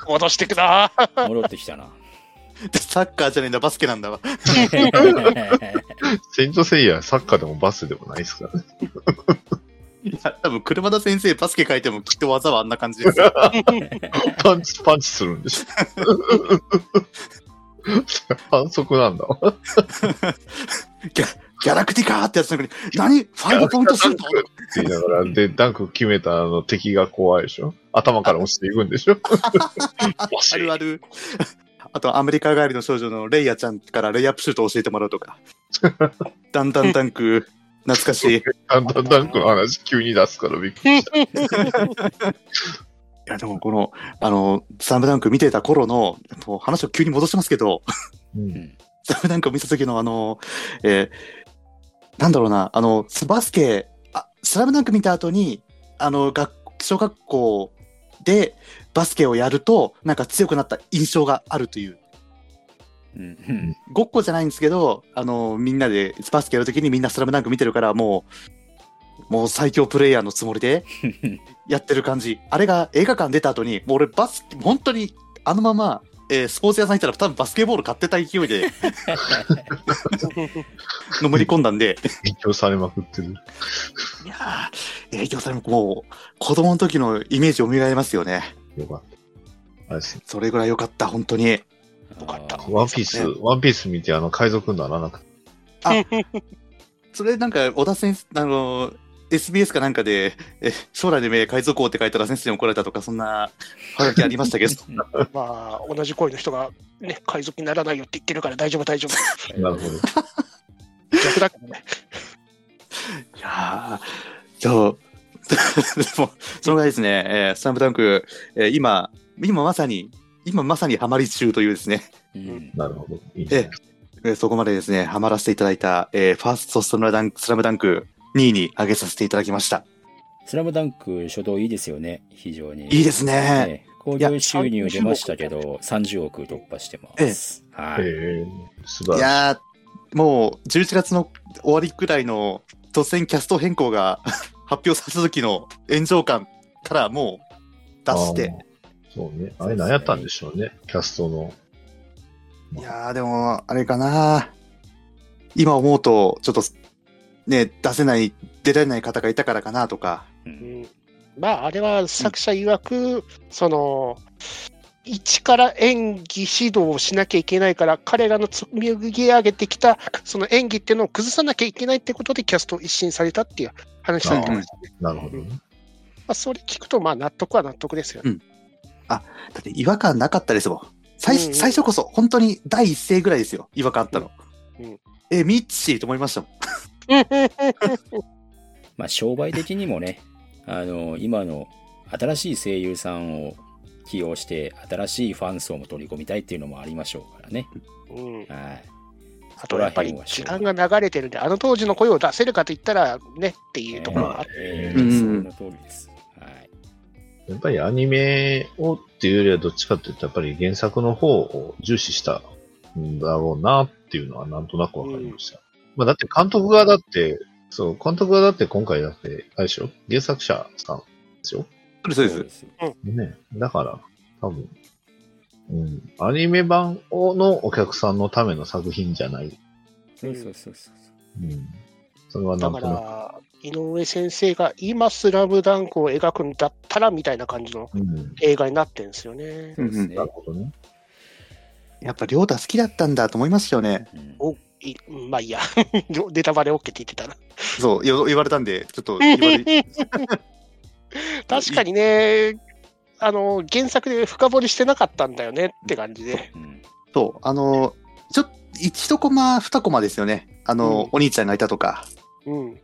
戻してくなー 戻ってきたな。サッカーじゃねえんだ、バスケなんだわ。セイントセイヤ、サッカーでもバスでもないですからね。いや、多分車田先生、バスケ書いてもきっと技はあんな感じですよ。パンチ、パンチするんでしょ。反則なんだわ。ギャギャラクティカーってやつの中に、何？ファイブポイントシュート？って言いながら、で、ダンク決めたあの敵が怖いでしょ。頭から落ちていくんでしょ。あるある。あと、アメリカ帰りの少女のレイヤちゃんからレイアップシュートを教えてもらうとか。だんだんダンク、懐かしい。いだんだんダンクの話急に出すからびっくりした。や、でもこの、あの、スラムダンク見てた頃の、もう話を急に戻しますけど、うんスラムダンクを見た時のあの、えーなんだろうな、あの、バスケ、あスラムダンク見た後に、あの、学、小学校でバスケをやると、なんか強くなった印象があるという。うんうんごっこじゃないんですけど、あの、みんなでバスケやるときにみんなスラムダンク見てるから、もう、もう最強プレイヤーのつもりで やってる感じ。あれが映画館出た後に、もう俺バスケ、本当にあのまま、えースポーツ屋さん行ったら多分バスケボール買ってた勢いで のめり込んだんで、影響されまくってる。いやー、影響されももう、子供の時のイメージ蘇りますよね。よかった。それぐらい良かった、本当に。よかったワンピース、ねワンピース見てあの海賊にならなくて。それなんか、小田先生、あの、SBS かなんかで、え将来の夢、海賊王って書いたら先生に怒られたとか、そんな、はがきありましたけど。まあ、同じ声の人がね、海賊にならないよって言ってるから大丈夫、大丈夫。なるほど。逆だけどね。いやー、そう。でも、そのぐらいですね、えースラムダンク、えー今、今まさに、今まさにハマり中というですね、うんなるほど。いいですね。えーそこまでですね、ハマらせていただいた、えーファーストスラムダンク、スラムダンク2位に上げさせていただきました。スラムダンク初動いいですよね、非常に。いいですね。ね興行収入出ましたけど、30億突破してます。はい。ええ素晴らしい。いやー、もう11月の終わりくらいの突然キャスト変更が 発表された時の炎上感からもう出して。そうね。あれ何やったんでしょうね。キャストの。いやーでも、あれかな今思うと、ちょっと、ね、出せない、出られない方がいたからかなとか。ううんんまあ、あれは作者曰く、その、一から演技指導をしなきゃいけないから、彼らの積み上げてきた、その演技っていうのを崩さなきゃいけないってことで、キャストを一新されたっていう話されてましたね。なるほどね。まあ、それ聞くと、まあ、納得は納得ですよね。だって違和感なかったですもん。最,、うんうん最初こそ、本当に第一声ぐらいですよ。違和感あったの。うんうんえ、ミッチーと思いましたもん。まあ、商売的にもね、あの、今の新しい声優さんを起用して、新しいファン層も取り込みたいっていうのもありましょうからね。うんはい。あとやっぱり時間が流れてるんで、あの当時の声を出せるかといったらねっていうところがあって、えうんーその通りです。はい。やっぱりアニメをっていうよりはどっちかっていうと、やっぱり原作の方を重視したんだろうなっていうのはなんとなくわかりました。まあだって監督がだって、そう、監督がだって今回だって、あれでしょ原作者さんですよそうです、そうです。ね。だから、多分、うん。アニメ版のお客さんのための作品じゃない。そうそうそうそう。うん。それはなんとなく。ら、井上先生が今スラムダンクを描くんだったらみたいな感じのうん。映画になってるんですよね。なるほどね。やっぱ、りょうた好きだったんだと思いますよね。うんおいうんまあいいや、ネタバレ OK って言ってたら。そう、よ言われたんで、ちょっと言われ、確かにね、あの、原作で深掘りしてなかったんだよねって感じで。うんそう、あの、ちょっと、一コマ、二コマですよね。あの、うんお兄ちゃんがいたとか、うん。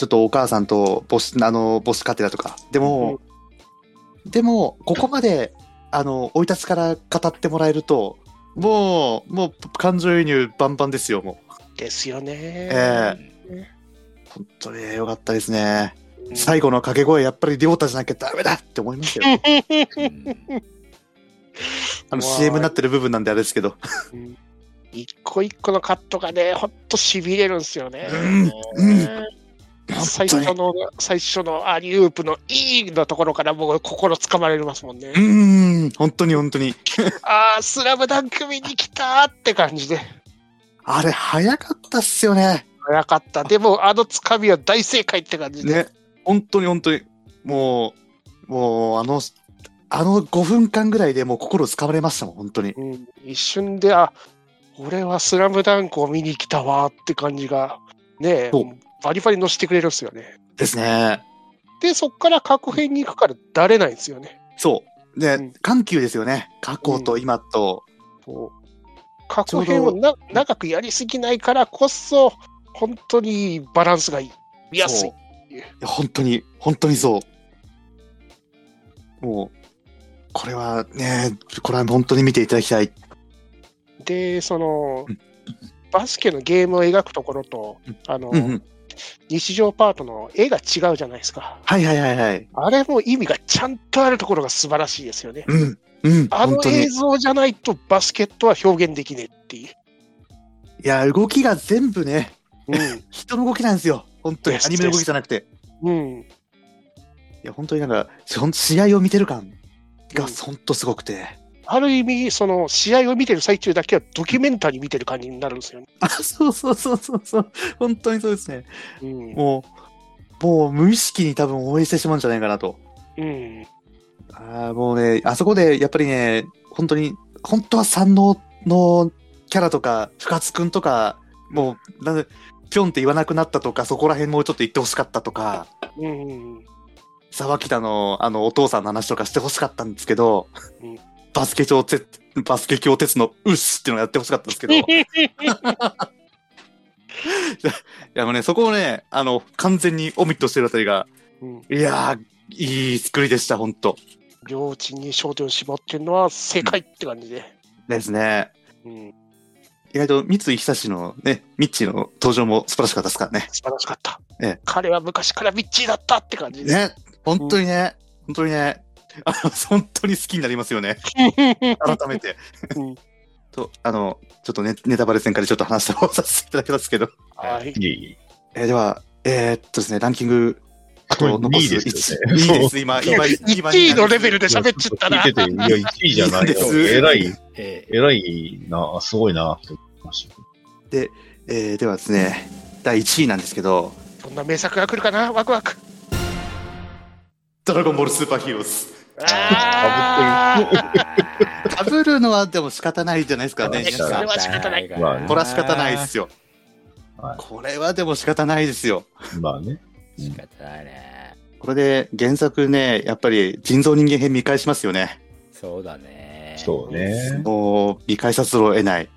ちょっとお母さんと母子、あの、母子家庭だとか。でも、でも、ここまで、あの、生い立ちから語ってもらえると、もう、もう、感情移入バンバンですよ、もう。ですよね。え本当に良かったですね。うん最後の掛け声、やっぱり亮太じゃなきゃダメだって思いましたよ。うんあの、CM になってる部分なんであれですけど。うん一個一個のカットがね、ほんとしびれるんですよね。うんうん最初の、最初のアリウープのいいのところからもう心つかまれますもんねう。ーん、本当に本当に。ああ、スラムダンク見に来たって感じで。あれ、早かったっすよね。早かった。でも、あのつかみは大正解って感じで。ね。本当に本当に。もう、もう、あの、あの5分間ぐらいでもう心つかまれましたもん、本当に。うん、一瞬で、あ、俺はスラムダンクを見に来たわって感じが、ねそうバリバリ乗せてくれるんですよね。ですね。で、そっから各編に行くからだれないんですよね。そう。で、うん緩急ですよね。過去と今と。そう各編をな長くやりすぎないからこそ、本当にバランスがいい。見やすい。いや本当に、本当にそう。もう、これはね、これは本当に見ていただきたい。で、そのうん、バスケのゲームを描くところと、あの、うんうん。日常パートの絵が違うじゃないですか。はいはいはいはい。あれも意味がちゃんとあるところが素晴らしいですよね。うん。うん。あの。映像じゃないとバスケットは表現できねえっていう。いや、動きが全部ね、うん。人の動きなんですよ。本当に。アニメの動きじゃなくて。うん。いや、本当になんか、試合を見てる感がうん本当すごくて。ある意味、その試合を見てる最中だけはドキュメンタリー見てる感じになるんですよね。あ、そうそうそうそうそう。本当にそうですね。うん。もう、もう無意識に多分応援してしまうんじゃないかなと。うん。ああ、もうね、あそこでやっぱりね、本当に、本当は三能のキャラとか、深津くんとか、もう、なんで、ぴょんって言わなくなったとか、そこら辺もうちょっと言ってほしかったとか、うん。沢北のあのお父さんの話とかしてほしかったんですけど、うんバスケ教鉄、バスケ教鉄のうっすっていうのをやってほしかったんですけど、いやもうね、そこをね、あの、完全にオミットしてるあたりが、うんいやー、いい作りでした、本当両チに焦点を絞ってるのは正解って感じで。ですね。うん。意外と三井久志のね、ミッチーの登場も素晴らしかったですからね。素晴らしかった。ええ彼は昔からミッチーだったって感じで。ね、本当にね、本当にね、あの、本当に好きになりますよね。改めて。うんと、あの、ちょっとね、ネタバレ戦からちょっと話をさせていただきますけど。はい。いえーでは、えーっとですね、ランキング、あと残2位すですよね1 2位です、今、今、今。1位のレベルで喋っちゃったな。てて、いや、1位じゃないよ。いいんですえらい、ええらいな、すごいな、と思いました。えーではですね、第1位なんですけど、どんな名作が来るかな？ワクワク。ドラゴンボールスーパーヒーローズ。あーかぶるのはでも仕方ないじゃないですかね、ね皆さん。それは仕方ないまあねこれは仕方ないですよ。はいこれはでも仕方ないですよ。まあね。仕方ないね。これで原作ね、やっぱり人造人間編見返しますよね。そうだね。そうね。もう見返さざるを得ない。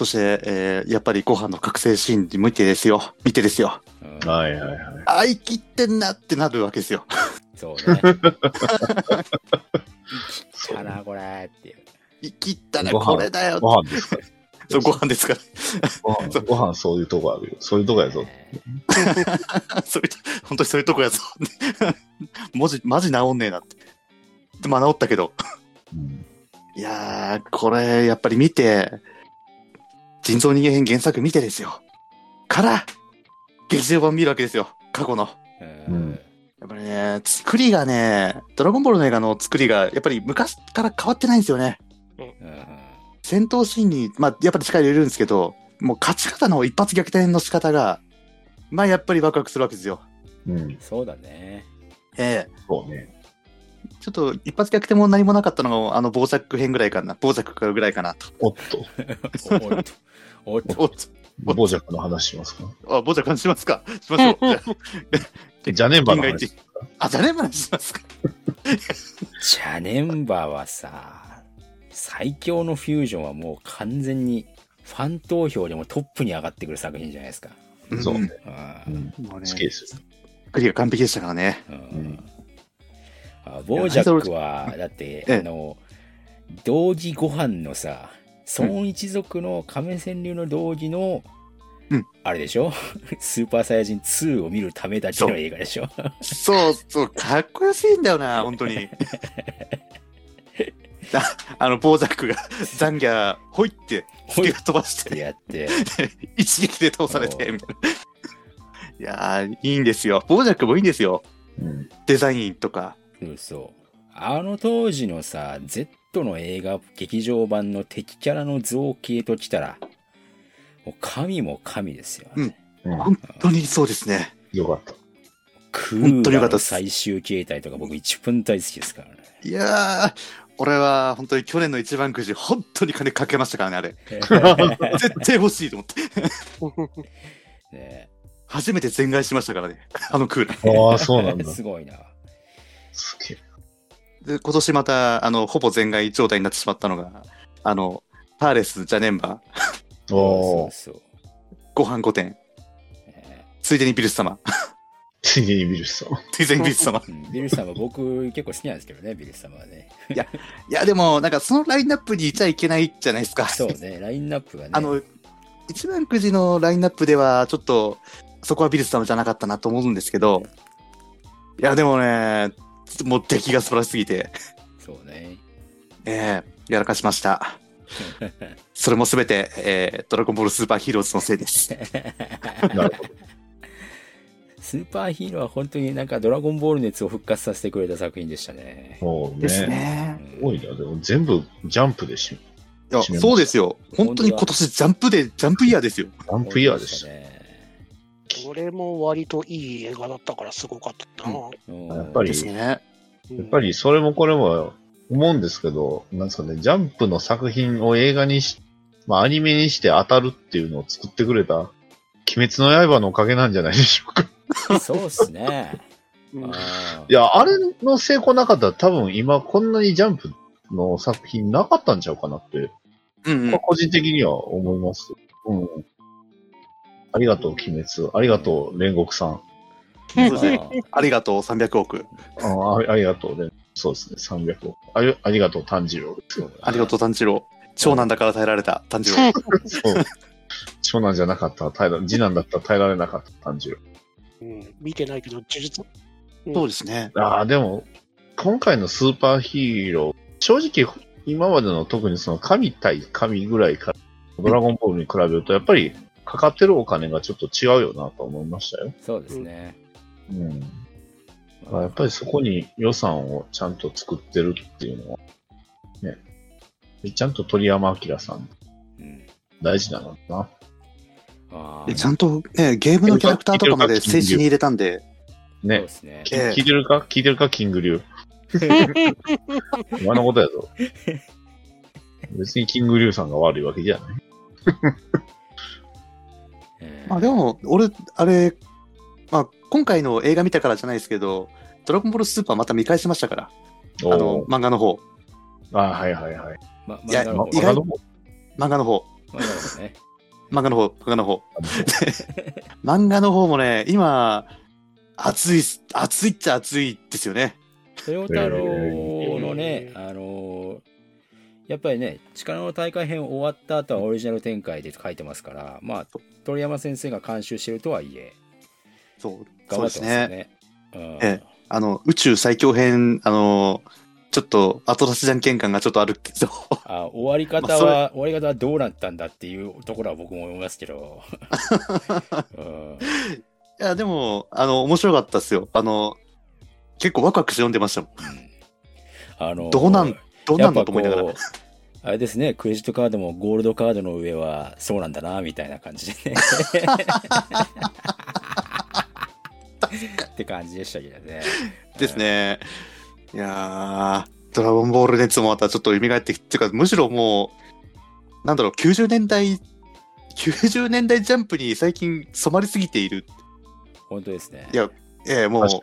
うん。そして、えーやっぱりご飯の覚醒シーンに見てですよ。見てですよ。うんはいはいはい。あ、生きってんなってなるわけですよ。そうね。生きたな、これっていう。生きったな、ご飯これだよ。ご飯ですか？そうご飯ですから。ご飯、ご飯そういうとこあるよ。そういうとこやぞ。それ、本当にそういうとこやぞ。文字、マジ治んねえなって。でまあ治ったけど。うんいやー、これ、やっぱり見て、人造人間編原作見てですよ。から、劇場版見るわけですよ。過去の。ううんん。やっぱりれね、作りがね、ドラゴンボールの映画の作りが、やっぱり昔から変わってないんですよね。うん戦闘シーンに、まあ、やっぱり力入れるんですけど、もう勝ち方の一発逆転の仕方が、まあ、やっぱりワクワクするわけですよ。うん。そうだね。ええそうね。ちょっと一発逆転も何もなかったのが、あの、傍若編ぐらいかな。傍若ぐらいかなと。おっと。おっと。おっと。おっと傍若の話しますか？あ、傍若しますか？しましょう。じゃあジャネンバの話。あ、じゃね話しますかジャネンバはさ、最強のフュージョンはもう完全にファン投票でもトップに上がってくる作品じゃないですか。そう好きですよ。作りが完璧でしたからね。ーうんボージャックは、だって、ええあの、同時ご飯のさ、孫一族の亀川流の同時の、うんあれでしょ？スーパーサイヤ人2を見るためだけの映画でしょ？そうそう、かっこよすぎんだよな、本当に。ああの、ボーザックが、ザンギャー、ほいって、スケが飛ばしってて、やって、一撃で倒されて、みたいな。いやー、いいんですよ。ボーザックもいいんですよ。うん。デザインとか。そうそう。あの当時のさ、Z の映画劇場版の敵キャラの造形ときたら、もう神も神ですよ、ね。うんうん。本当にそうですね。よかった。クーラの最終形態とか僕一番大好きですからね。いやー、俺は本当に去年の一番くじ、本当に金かけましたからね、あれ。絶対欲しいと思って。ね初めて全買いしましたからね、あのクーラー。ああ、そうなんだ。すごいな。すげえ。で、今年また、あの、ほぼ全買い状態になってしまったのが、あの、パーレス・ジャネンバー、おー。そうそうご飯5点、ねついでにビルス様、ついでに見るしさ。ついでにビルス様。うんビルス様僕結構好きなんですけどね、ビルス様はね。いや、でも、なんかそのラインナップにいちゃいけないじゃないですか。そうね、ラインナップがね。あの、一番くじのラインナップでは、ちょっと、そこはビルス様じゃなかったなと思うんですけど、いや、でもね、もう出来が素晴らしすぎて、そうね。ええやらかしました。それもすべて、えードラゴンボールスーパーヒーローズのせいです。なるほど。スーパーヒーローは本当になんかドラゴンボール熱を復活させてくれた作品でしたね。そうね。ですね。うん多いな。でも全部ジャンプでしょ。いや、そうですよ。本当に今年ジャンプで、ジャンプイヤーですよ。ジャンプイヤーでした。ね。これも割といい映画だったからすごかったな。うんやっぱりですね。ややっぱりそれもこれも思うんですけど、なんですかね、ジャンプの作品を映画にし、まあアニメにして当たるっていうのを作ってくれた、鬼滅の刃のおかげなんじゃないでしょうか。そうっすね。いや、あれの成功なかったら多分今こんなにジャンプの作品なかったんちゃうかなって、うんうん。個人的には思います。うん。ありがとう、鬼滅。ありがとう、煉獄さん。ーそうですねありがとう、300億。ああありがとうね。そうですね、300億。ありありがとう、炭治郎ですよ。ありがとう、炭治郎。長男だから耐えられた、炭治郎。そう。長男じゃなかったら耐えら、次男だったら耐えられなかった炭治郎。うん見てないけど、呪術。うんそうですね。ああ、でも、今回のスーパーヒーロー、正直、今までの特にその神対神ぐらいから、ドラゴンボールに比べると、やっぱり、かかってるお金がちょっと違うよなと思いましたよ。そうですね。うん。まあやっぱりそこに予算をちゃんと作ってるっていうのは、ね。でちゃんと鳥山明さん、うん大事なのかな。あちゃんと、ね、ゲームのキャラクターとかまで静止に入れたんで、そうね聞いてるか？聞いてるか？キング流。今のことやぞ。別にキング流さんが悪いわけじゃない。えーまあでも、俺、あれ、まあ今回の映画見たからじゃないですけど、ドラゴンボールスーパーまた見返しましたから、あの漫画の方。あはいはいはい。ま、いや漫画の方漫画の方。漫画の方ね。漫画の方、漫画の方。漫画の方もね、今、熱い熱いっちゃ熱いですよね。豊太郎のね、あのーやっぱりね、力の大会編終わった後はオリジナル展開で書いてますから、まあ、鳥山先生が監修してるとはいえ、そう、頑張ってますよそうですね。ね。うんええあの、宇宙最強編、あの、ちょっと後出しじゃんけん感がちょっとあるけど、あ終わり方は、終わり方はどうなったんだっていうところは僕も思いますけど。うんいや、でも、あの、面白かったですよ。あの、結構ワクワクして読んでましたもん。あの、どうなんどうなんだと思いながら。あれですね、クレジットカードもゴールドカードの上はそうなんだな、みたいな感じでね。って感じでしたけどね。ですね。いやー、ドラゴンボール熱もまたちょっと蘇ってきて、いうか、むしろもう、なんだろう、90年代、90年代ジャンプに最近染まりすぎている。本当ですね。いやええもう確、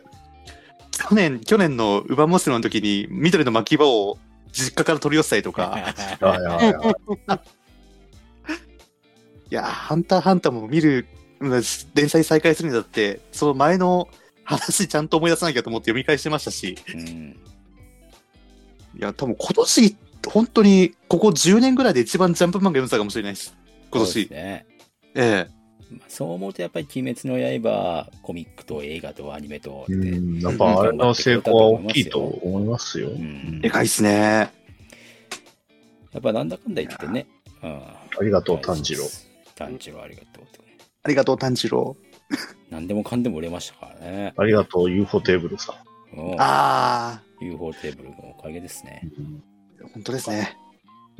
去年、去年のウバモスの時に緑の巻き場を実家から取り寄せたりとか、いや ハンターハンターも見る、うん連載再開するにだって、その前の話ちゃんと思い出さなきゃと思って読み返してましたし、うんいや、多分今年、本当にここ10年ぐらいで一番ジャンプ漫画読んでたかもしれないです。今そう年。ですね。ええまあそう思うとやっぱり「鬼滅の刃」コミックと映画とアニメとやっぱあれの成功は大きいと思いますよ。うんでかいっすね。やっぱなんだかんだ言ってね、うん、ありがとう、炭治郎。炭治郎ありがとうってありがとう、炭治郎。何でもかんでも売れましたからね、ありがとう、UFO テーブルさうん、あ UFO テーブルのおかげですねん。ー、本当ですね。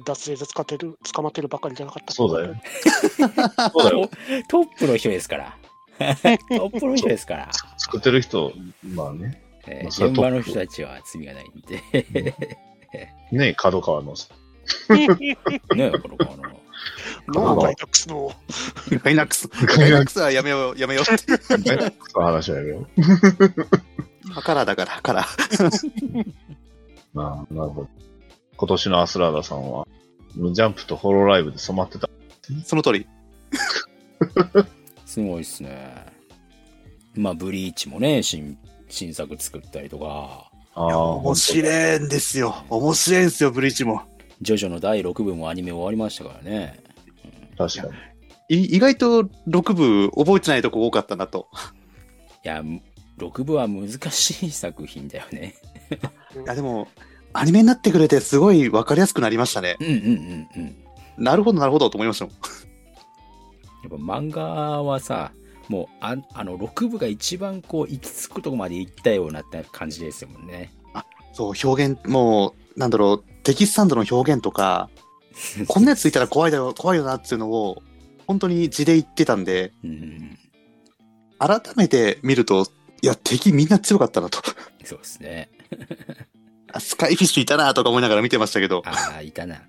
脱税で使ってる、捕まってるばかりじゃなかった。そうだよ。そうだよ。トップの人ですから トップの人ですから、作ってる人、まあね。えー現場の人たちは罪がないんでね角川の。ねこのこのノーガイナックスの、ガイナックス。ガイナックスはやめよう、やめようって。ね、その話はやめよカラーだから、カラー。う。まあ、なるほど。今年のアスラーダさんは、ジャンプとホロライブで染まってた。その通り。すごいっすねまあブリーチもね新新作作ったりとかああ、面白いんですよ。面白いんですよ、ブリーチも。ジョジョの第6部もアニメ終わりましたからね確かに。い意外と6部覚えてないとこ多かったなと。いや6部は難しい作品だよね いや、でも、アニメになってくれてすごい分かりやすくなりましたね。うんうんうんうんなるほど、なるほどと思いましたもん。やっぱ漫画はさもうああの6部が一番こう行き着くとこまで行ったようなって感じですもんねそう、表現、もう、なんだろう、テキスタンドの表現とか、こんなやついたら怖いだよ、怖いよなっていうのを、本当に字で言ってたんで、うん改めて見ると、いや、敵みんな強かったなと。そうですねあスカイフィッシュいたなとか思いながら見てましたけど、ああいたな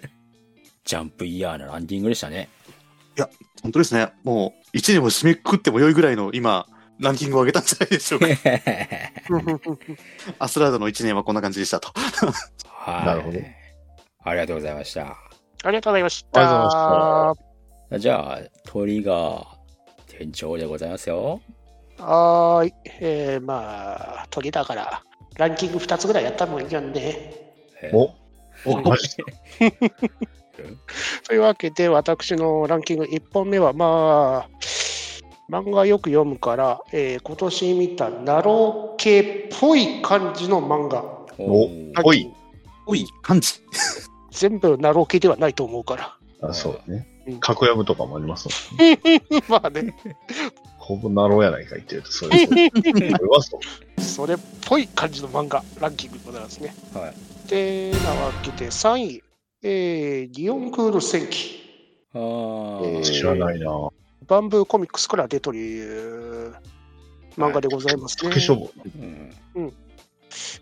ジャンプイヤーのランキングでしたね本当ですね。もう、1年を締めくくっても良いぐらいの今、ランキングを上げたんじゃないでしょうか。アスラーダの1年はこんな感じでしたと。はいなるほどありがとうございましたありがとうございました。ありがとうございまじゃあトリガー店長でございますよはーい。えー、まあ、トリだから、ランキング2つぐらいやったもんいいよね。えーお？お、というわけで、私のランキング1本目は、まあ、漫画よく読むから、えー今年見たなろう系っぽい感じの漫画。お？ーぽい？おい、感じ。全部なろう系ではないと思うから。あそうだねうん。格ヤムとかもありますもんね。まあね、ほぼナローやないか言ってると、それ。それはそう。それっぽい感じの漫画ランキングでございますね。はいで、なわけで3位、えー、ギオンクール戦記。あーえー知らないなバンブーコミックスから出とる漫画でございますね。竹書房。うん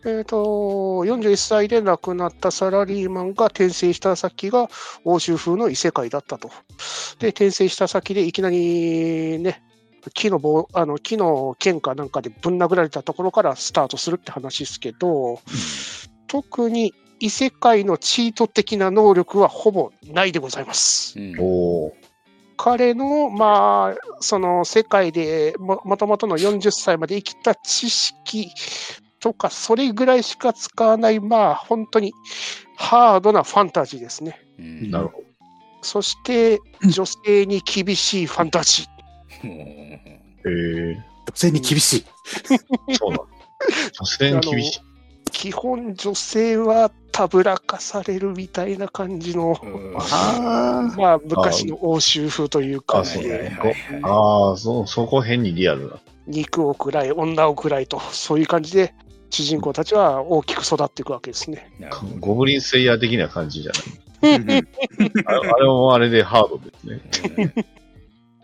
えー、と41歳で亡くなったサラリーマンが転生した先が欧州風の異世界だったと。で、転生した先でいきなりね、木の棒あの木の剣かなんかでぶん殴られたところからスタートするって話ですけど、特に異世界のチート的な能力はほぼないでございます。うん彼の、まあ、その世界でももともとの40歳まで生きた知識とか、それぐらいしか使わない、まあ、本当にハードなファンタジーですね。うんなるほそして、女性に厳しいファンタジー。へえ。女性に厳しい。そうなんだ。女性に厳しい。基本、女性はたぶらかされるみたいな感じの、うんあまあ、昔の欧州風というか、ねああ、そう、そこ変にリアルな。肉を食らい、女を食らいと、そういう感じで、主人公たちは大きく育っていくわけですね。ゴブリンスイヤー的な感じじゃない？あれもあれでハードですね。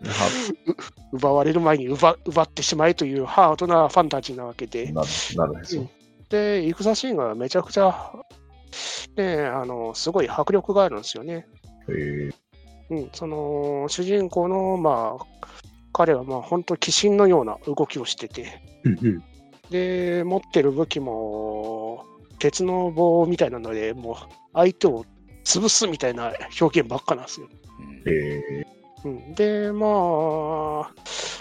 奪われる前に奪奪ってしまえというハードなファンタジーなわけで、ななるへそ。で、戦シーンがめちゃくちゃ、ね、あのすごい迫力があるんですよね。へえ。うん、その主人公の、まあ、彼はまあ本当、鬼神のような動きをしてて、うんうん。で、持ってる武器も、鉄の棒みたいなので、もう相手を潰すみたいな表現ばっかなんですよ。うんへえうん、で、まあ、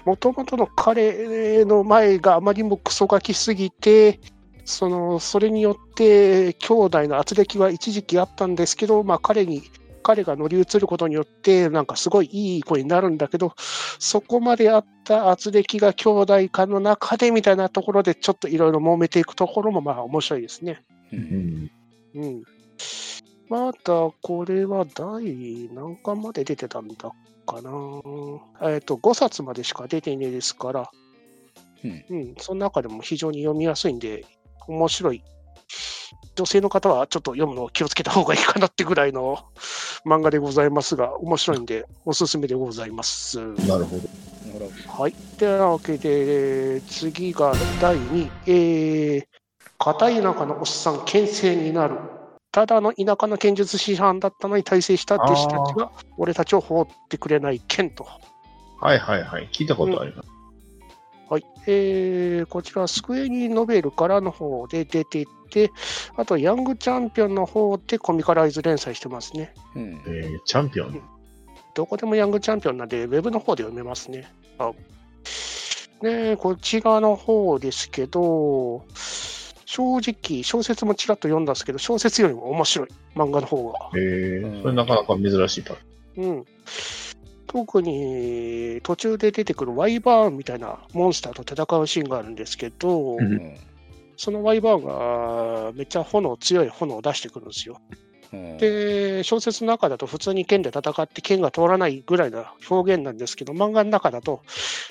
もともとの彼の前があまりにもクソガキすぎて、そのそれによって兄弟の圧力は一時期あったんですけど、まあ、彼に彼が乗り移ることによって、なんかすごいいい子になるんだけど、そこまであった圧力が兄弟間の中でみたいなところで、ちょっといろいろ揉めていくところもまあ面白いですね。ううんん。うん。まだこれは第何巻まで出てたんだかな。えっ、と、5冊までしか出ていないですから、うんうん、その中でも非常に読みやすいんで、面白い。女性の方はちょっと読むのを気をつけた方がいいかなってぐらいの漫画でございますが、面白いんで、おすすめでございます。なるほど。なるほどはい。というわけで、次が第2位。えー、片田舎のおっさん、牽制になる。ただの田舎の剣術師範だったのに大成した弟子たちが、俺たちを放ってくれない剣と。はいはいはい。聞いたことあります。はい。えー、こちら、スクエニノベルからの方で出てて、あと、ヤングチャンピオンの方でコミカライズ連載してますね。うんえー、チャンピオン？どこでもヤングチャンピオンなんで、ウェブの方で読めますね。あねこちらの方ですけど、正直、小説もちらっと読んだんですけど、小説よりも面白い、漫画の方が。えー、それなかなか珍しいパターン。うん。特に途中で出てくるワイバーンみたいなモンスターと戦うシーンがあるんですけど、うんうんそのワイバーンがめっちゃ炎、強い炎を出してくるんですよ。うんで、小説の中だと普通に剣で戦って剣が通らないぐらいな表現なんですけど、漫画の中だと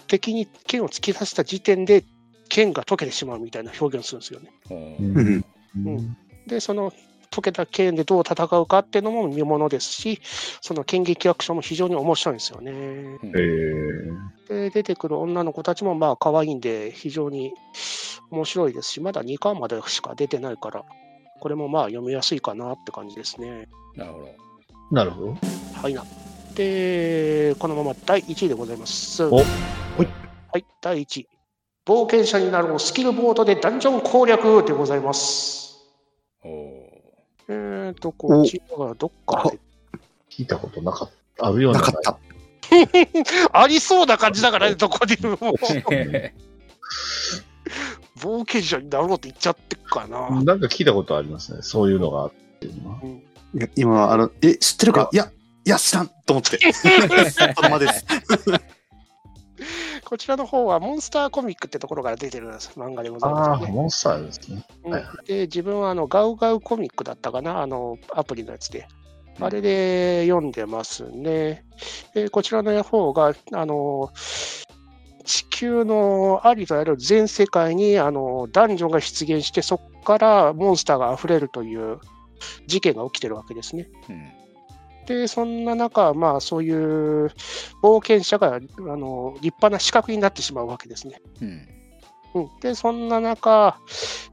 敵に剣を突き出した時点で剣が溶けてしまうみたいな表現をするんですよね。うんで、その溶けた剣でどう戦うかっていうのも見ものですし、その剣撃アクションも非常に面白いんですよね。えー、で、出てくる女の子たちもまあ可愛いんで、非常に面白いですし、まだ2巻までしか出てないから、これもまあ読みやすいかなって感じですね。なるほどなるほど。はいな。で、このまま第1位でございます。おはい。はい、第1位。冒険者になるスキルボードでダンジョン攻略でございます。えーと、こちらがどっかで。聞いたことなかった。あるような。なかった。ありそうな感じだからね、どこでも。冒険者になろうって言っちゃってっかな。なんか聞いたことありますね。そういうのがあるっていうのは。いや今、あの、え、知ってるか？いや、いや、知らんと思って。こちらの方はモンスターコミックってところから出てる漫画でございああ、ます、ね。モンスターですね。で、自分はあのガウガウコミックだったかな、あのアプリのやつで。あれで読んでますね。でこちらの方が、あの、地球のありとあらゆる全世界にあのダンジョンが出現して、そこからモンスターが溢れるという事件が起きてるわけですね。うんで、そんな中、まあ、そういう冒険者があの立派な資格になってしまうわけですね。うんうん、で、そんな中、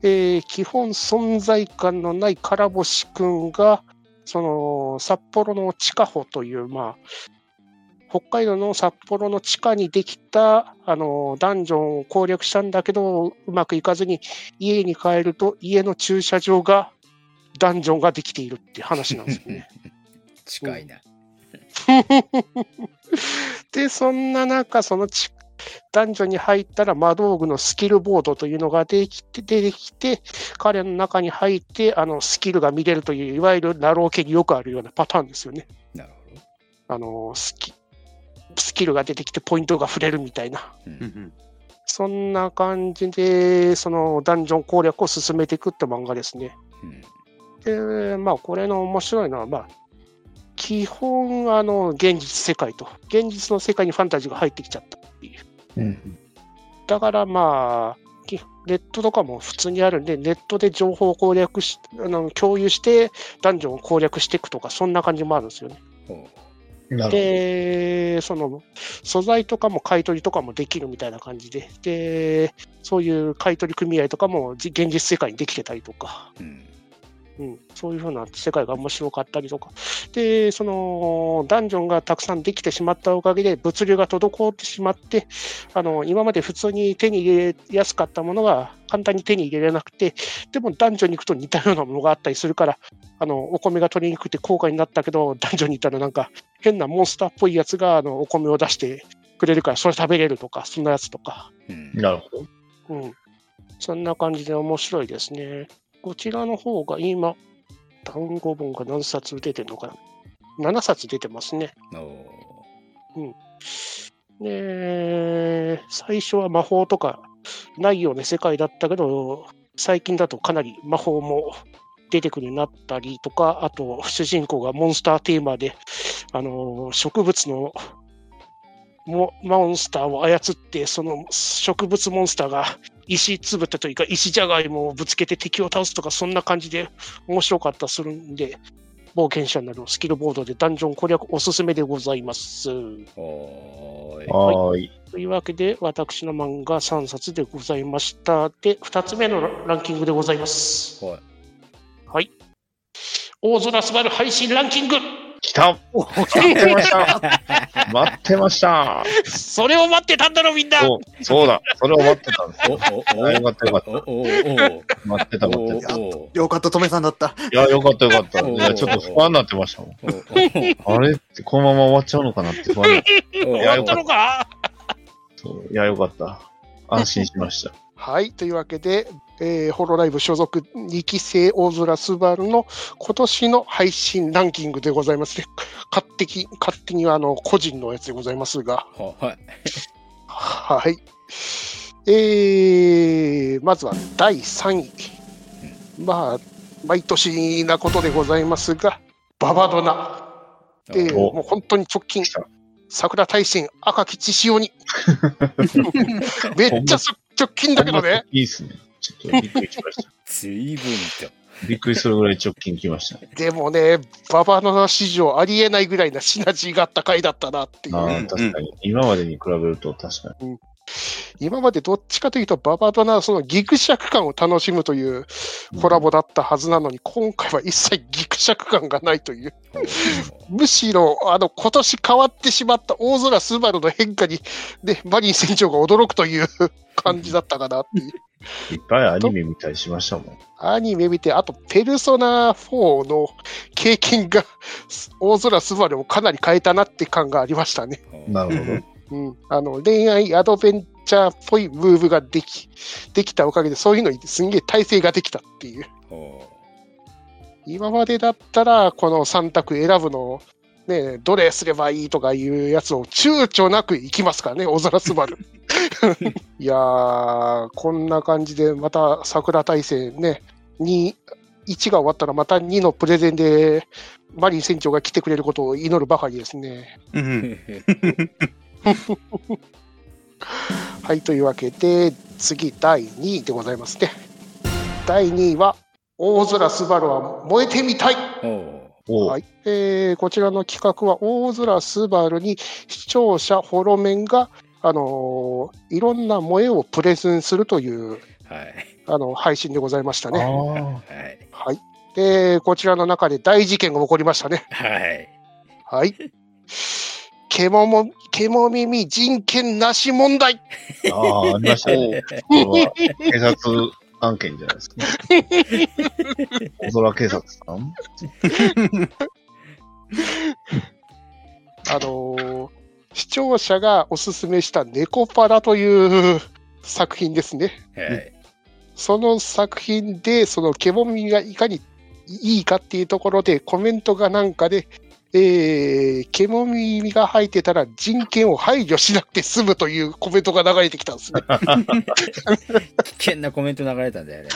えー基本存在感のないからぼし君が、その札幌の地下穂という、まあ、北海道の札幌の地下にできたあのダンジョンを攻略したんだけど、うまくいかずに家に帰ると、家の駐車場がダンジョンができているっていう話なんですよね。近いな で、そんな中、そのちダンジョンに入ったら魔道具のスキルボードというのができて出てきて、彼の中に入ってあのスキルが見れるという、いわゆるナロー系によくあるようなパターンですよね。なるほどあのスキスキルが出てきてポイントが触れるみたいな。ううんんそんな感じで、そのダンジョン攻略を進めていくって漫画ですね。うんで、まあ、これの面白いのは、まあ、基本、あの、現実世界と、現実の世界にファンタジーが入ってきちゃったっていう。うん。だからまあ、きネットとかも普通にあるんで、ネットで情報を攻略し、あの共有して、ダンジョンを攻略していくとか、そんな感じもあるんですよね。で、その素材とかも買い取りとかもできるみたいな感じで、で、そういう買い取り組合とかもじ現実世界にできてたりとか、う。うん。うん、そういうふうな世界が面白かったりとか、で、そのダンジョンがたくさんできてしまったおかげで、物流が滞ってしまって、あの今まで普通に手に入れやすかったものが簡単に手に入れられなくて、でもダンジョンに行くと似たようなものがあったりするから、あのお米が取りにくくて高価になったけど、ダンジョンに行ったらなんか変なモンスターっぽいやつがあのお米を出してくれるから、それ食べれるとか、そんなやつとか。うん。なるほど。うん。そんな感じで面白いですね。こちらの方が今、単語本が何冊出てるのかな ?7 冊出てますね。おーで、最初は魔法とかないような世界だったけど、最近だとかなり魔法も出てくるようになったりとか、あと主人公がモンスターテーマで、あの植物のモモンスターを操って、その植物モンスターが石つぶてというか石じゃがいもをぶつけて敵を倒すとか、そんな感じで面白かったりするんで、冒険者などスキルボードでダンジョン攻略おすすめでございます。はーい。というわけで、私の漫画3冊でございました。で、2つ目のランキングでございます。はい。はい。大空すばる配信ランキング来た待ってました待ってましたそれを待ってたんだろ、みんなそう、だ。それを待ってたんです。お、お、お、あよかったよかった。待ってた待ってた。お、お、よかった、トメさんだった。いや、よかったよかった。おいや、ちょっと不安になってましたもん。お、あれってこのまま終わっちゃうのかなって不安になったのかそういや、よかった。安心しました。はい。というわけで、えーホロライブ所属2期生大空すばるの今年の配信ランキングでございますね。勝手に、勝手にあの、個人のやつでございますが。はい。はい。えー、まずは第3位。まあ、毎年なことでございますが、ババドナ。で、おもう本当に直近桜大戦赤き血潮に。めっちゃそ直近だけどね。いいっすね。ちょっとびっくりしました。随分と。びっくりするぐらい直近来ましたね。でもね、ババドナ史上ありえないぐらいなシナジーがあった回だったなっていう。ああ、うん確かに。今までに比べると確かに。今までどっちかというと、ババドナはそのギクシャク感を楽しむというコラボだったはずなのに、今回は一切ギクシャク感がないという。むしろ、あの、今年変わってしまった大空スバルの変化に、ね、マリン船長が驚くという感じだったかなっていう。いっぱいアニメ見たりしましたもん。アニメ見て、あと、ペルソナ4の経験が、大空スバルをかなり変えたなって感がありましたね。なるほど。うん。あの、恋愛アドベンチャーっぽいムーブができ、できたおかげで、そういうのにすんげえ体制ができたっていう。今までだったら、この3択選ぶの、ね、どれすればいいとかいうやつを躊躇なくいきますからね、小空すばる。いやー、こんな感じで、また桜大戦ね、2、1が終わったらまた2のプレゼンで、マリン船長が来てくれることを祈るばかりですね。うん。はい、というわけで、次、第2位でございますね。第2位は、大空すばるは燃えてみたい。はいえーこちらの企画は、大空すばるに視聴者ホロメンが、あのーいろんな萌えをプレゼンするというはい。あの配信でございましたね。あはい。はい、で、こちらの中で大事件が起こりましたね。はい。はい。けもも、けも耳人権なし問題。あ、ああ、ありましたね。これは警察案件じゃないですか。大空警察さん？あのー視聴者がおすすめした猫パラという作品ですね。はい。その作品で、そのケモミがいかにいいかっていうところで、コメントがなんかで、えー、ケモミが生えてたら人権を排除しなくて済むというコメントが流れてきたんですね。危険なコメント流れたんだよね。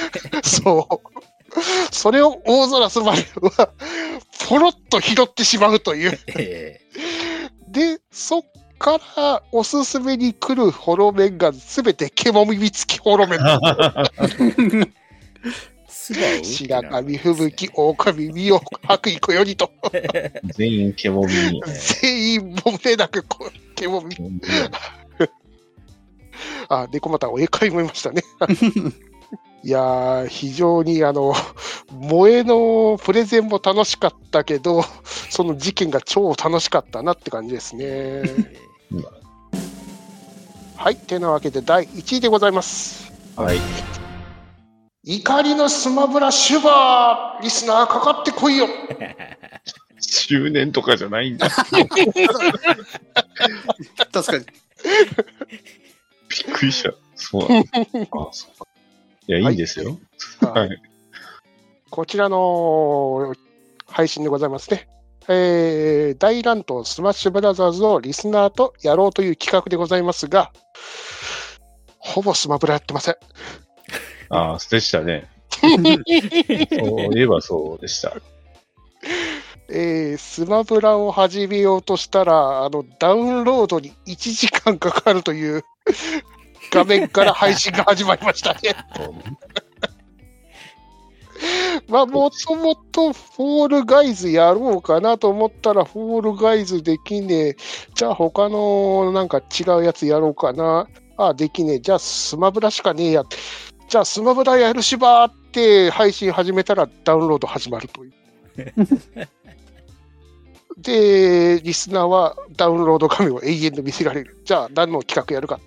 そう。それを大空すばるは、ポロッと拾ってしまうという。えで、そっからおすすめに来るホロメンがすべて獣耳付きホロメン。白神吹雪、狼身を白衣よりと、全員獣耳。全員もれなくこう獣耳。あ、猫又お絵描いもいましたね。いやー、非常にあの、萌えのプレゼンも楽しかったけど、その事件が超楽しかったなって感じですね。はい、てなわけで第1位でございます。はい。怒りのスマブラシュバーリスナーかかってこいよ周年とかじゃないんだ。確かに。びっくりした。そうなんだ。あそうかいや、いいんですよ。はい。こちらの配信でございますね。えー、大乱闘スマッシュブラザーズをリスナーとやろうという企画でございますが、ほぼスマブラやってません。ああ、でしたね。そういえばそうでした。えー、スマブラを始めようとしたら、あの、ダウンロードに1時間かかるという画面から配信が始まりましたね。まあ、もともとフォールガイズやろうかなと思ったら、フォールガイズできねえ。じゃあ他のなんか違うやつやろうかな。あ、できねえ。じゃあスマブラしかねえや。じゃあスマブラやるしばーって配信始めたらダウンロード始まるという。で、リスナーはダウンロード画面を永遠と見せられる。じゃあ何の企画やるか。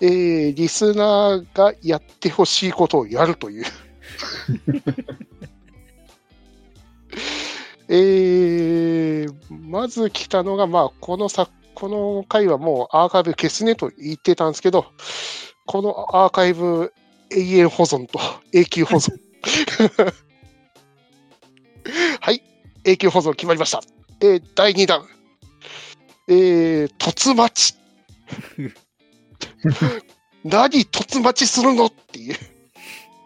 えー、リスナーがやってほしいことをやるという。えー、まず来たのが、まあ、このさ、この回はもうアーカイブ消すねと言ってたんですけど、このアーカイブ永遠保存と永久保存。はい、永久保存決まりました。えー第2弾。えー、突待ち。何突待ちするのっていう。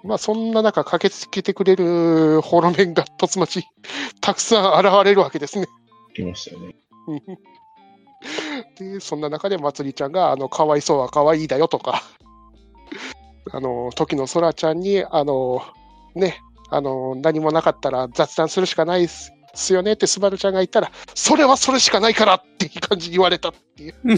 まあそんな中駆けつけてくれるホロメンが突待ち、たくさん現れるわけですね。来ましたよね。で、そんな中でまつりちゃんが、あの、かわいそうはかわいいだよとか、あの、時のそらちゃんに、あの、ね、あの、何もなかったら雑談するしかないっすすよねってスバルちゃんが言ったら、それはそれしかないからっていう感じに言われたっていう。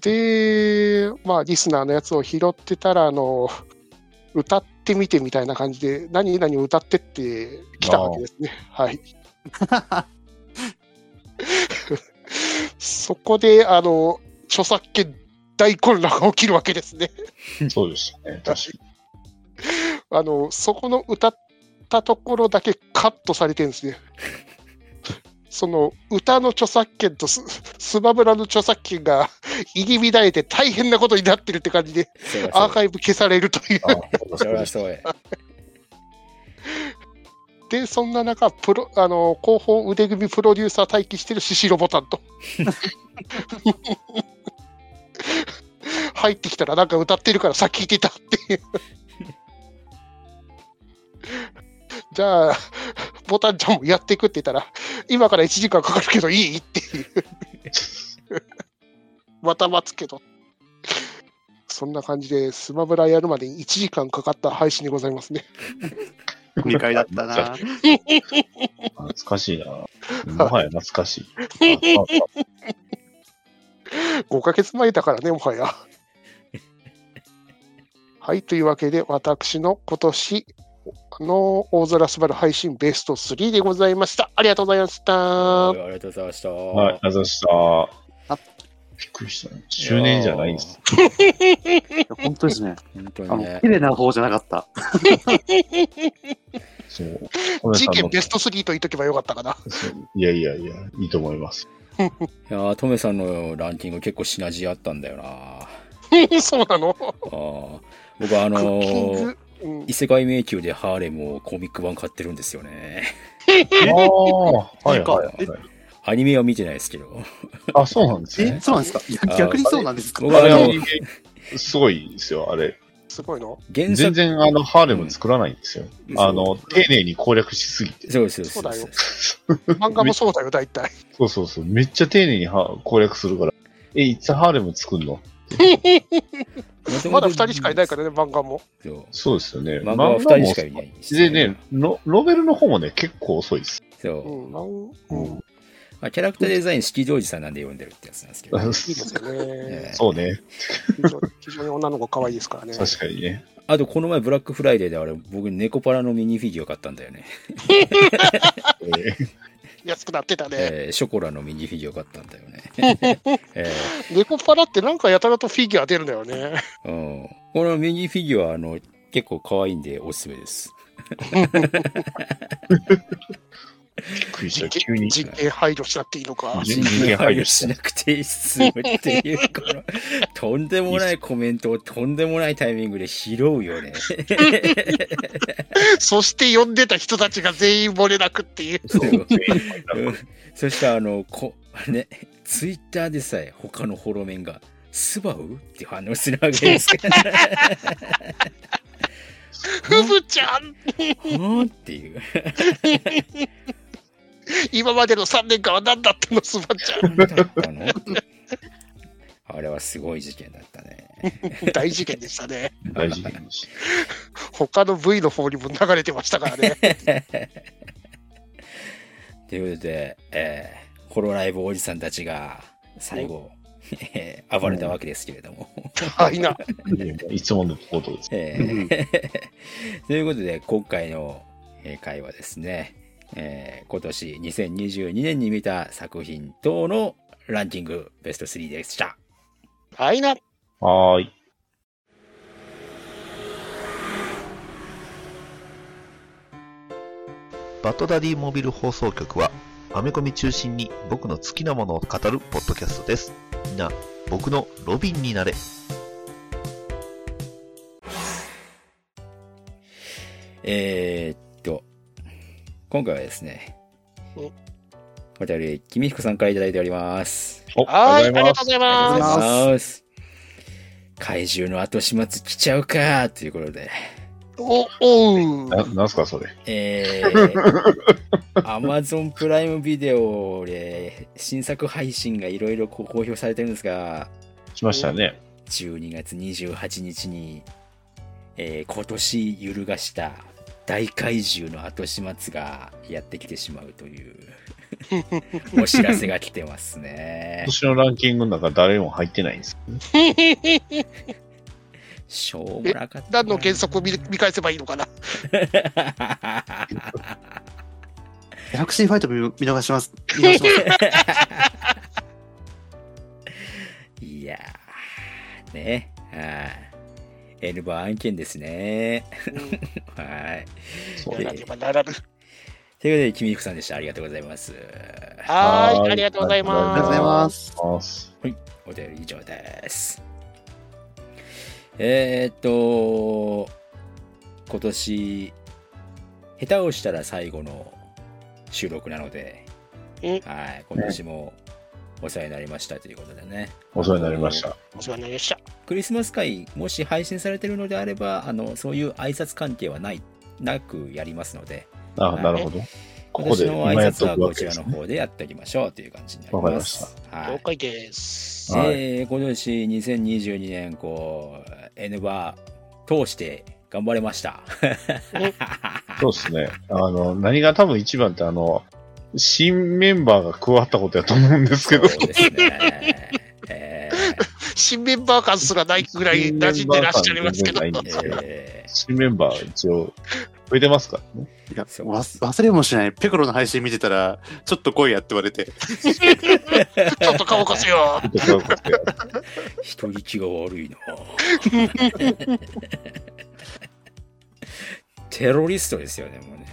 で、まあ、リスナーのやつを拾ってたら、あの、歌ってみてみたいな感じで、何々歌ってって来たわけですね。はい。そこで、あの、著作権大混乱が起きるわけですね。そうでしたね。確かあの、そこの歌ったところだけカットされてるんですね。その歌の著作権とススマブラの著作権が入り乱れて大変なことになってるって感じで、アーカイブ消されるという。で、そんな中、プロあの広報腕組みプロデューサー待機してるシシロボタンと。入ってきたらなんか歌ってるからさっき聞いてたっていう。じゃあ、ボタンちゃんもやっていくって言ったら、今から1時間かかるけどいいっていう。また待つけど。そんな感じで、スマブラやるまでに1時間かかった配信でございますね。2回だったな。懐かしいな。もはや懐かしい。ああ5ヶ月前だからね、もはや。はい、というわけで、私の今年の大空すばる配信ベスト3でございました。ありがとうございました。はいありがとうございました。はい、ありがとうございました。あびっくりしたね。周年じゃないんです。本当ですね。本当あのにね綺。麗な方じゃなかった。そう。事件ベスト3と言っとけばよかったかな。いやいやいや、いいと思います。いやートメさんのランキング結構シナジーあったんだよな。あそうなの？ー僕はあクのーグ。うん異世界迷宮でハーレムをコミック版買ってるんですよね。ああ、はいはいはい。アニメは見てないですけど。あ、そうなんですえ、ね。そうなんですか？逆にそうなんですか？僕はあのすごいですよ、あれ。すごいの？全然あの、ハーレム作らないんですよ。うんあの、丁寧に攻略しすぎて。そうそうそうそうだよ漫画もそうだよ、大体。そうそうそう。めっちゃ丁寧には攻略するから。え、いつハーレム作んの？まだ2人しかいないからね、漫画も。そうですよね。漫画は2人しかいないんですでね、ノノベルの方もね、結構遅いです。そうう。ん、漫うん、まあ、キャラクターデザイン、式堂寺さんなんで読んでるってやつなんですけど。いいですよねえ。そうね。非常非常に女の子可愛いですからね。確かにね。あと、この前、ブラックフライデーであれ、僕、猫パラのミニフィギュア買ったんだよね。えー安くなってたね。えーショコラのミニフィギュア買ったんだよね。え猫パラってなんかやたらとフィギュア出るんだよね。ーうん、このミニフィギュア、あの、結構可愛いんでおすすめです。びっくりした。急に。人権配慮しなくていいのか。人人権間配慮ししなくていいっすよっていう、この、とんでもないコメントをとんでもないタイミングで拾うよね。そして呼んでた人たちが全員漏れなくっていう。そううんそしてあの、こ、ね、ツイッターでさえ他のホロメンが、スバウって反応するわけですから。ふぶちゃんっていう。今までの3年間は何だったのスバちゃだったのあれはすごい事件だったね。ん。大事件でしたね。大事にし他の V の方にも流れてましたからね。ということで、えー、ホロライブおじさんたちが最後、えー暴れたわけですけれども。はいな。いつものことです。えー ということで、今回のえー回はですね、えー今年2022年に見た作品等のランキングベスト3でした。はいな。はーい。バッドダディモビル放送局は、アメコミ中心に僕の好きなものを語るポッドキャストです。みんな、僕のロビンになれ。えーっと、今回はですねお、お便り、君彦さんからいただいております。おはい、ありがとうごす。ざいありがとうます。ございます。怪獣の後始末来ちゃうかということで、お、おう。ななんすか、それ。えー、アマゾンプライムビデオで新作配信がいろいろ公表されてるんですが、しましたね。12月28日に、えー今年揺るがした大怪獣の後始末がやってきてしまうという お知らせが来てますね今。年のランキングの中誰も入ってないんです。しょうもなかったな。何の原則を見見返せばいいのかな？ギャラクシーファイト見見逃します。見逃します。いやー、ね。はい。N バー案件ですね。はい。そうやらねばならぬ。ということで、君彦さんでした。ありがとうございます。はーい、はいありがとうございありがとうございま。ますす。ます。お便り以上です。えー、っと、今年、下手をしたら最後の収録なので、うんはい、今年もお世話になりましたということでね。お世話になりました。お世話になりました。クリスマス会、もし配信されてるのであれば、あの、そういう挨拶関係はない、なくやりますので、あ、はいなるほど。こ今こで年の挨拶はこち。らの方でやっておきましょうという感じになりわかりま。ますはい了。解です。はいえー今年2022年、こう、N バー通して頑張れました。そうですね。あの、何が多分一番って、あの、新メンバーが加わったことやと思うんですけど、そうですね。え新メンバー感すらないぐらい馴染んでらっしゃいますけど。新メンバー一応、増えてますからね。いや、忘れもしない。ペコロの配信見てたら、ちょっと来いやって言われて。ちょっと顔貸すよ。ー 人聞きが悪いな テロリストですよね、もうね。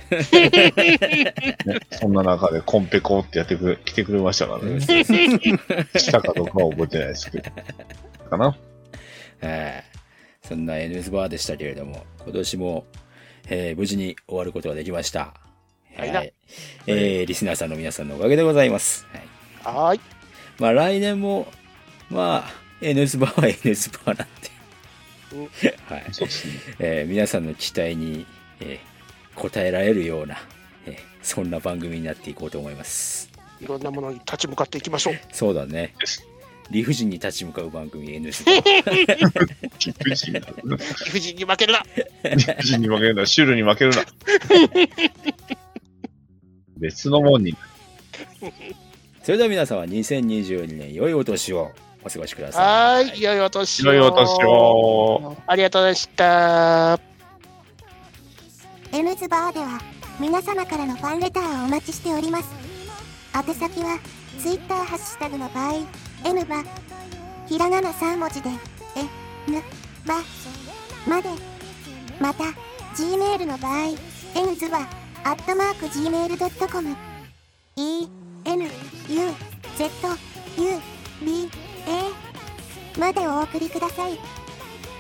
ね そんな中でコンペコってやってくれ、来てくれましたからね。したかどうかは覚えてないですけど。かなえーそんな NS バーでしたけれども、今年も、えー無事に終わることができました。はいなえーリスナーさんの皆さんのおかげでございます。はい。はーい。まあ来年も、まあ、NS バーは NS バーなんで。はい。そうですね。えー皆さんの期待に、えー応えられるような、えーそんな番組になっていこうと思います。いろんなものに立ち向かっていきましょう。そうだね。理不尽に立ち向かう番組 NS 理不尽な。理不尽に負けるな。理不尽に負けるな。シュールに負けるな。別のもんに。それでは皆さんは2022年良いお年をお過ごしください。はーい、良いお年を。良いお年を。ありがとうございました。N ズバーでは皆様からのファンレターをお待ちしております。宛先は Twitter ハッシュタグの場合 N バひらがな3文字で N バまでまた Gmail の場合 N ズバアットマーク Gmail.com E N U Z U B A までお送りください。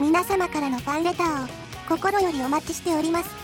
皆様からのファンレターを心よりお待ちしております。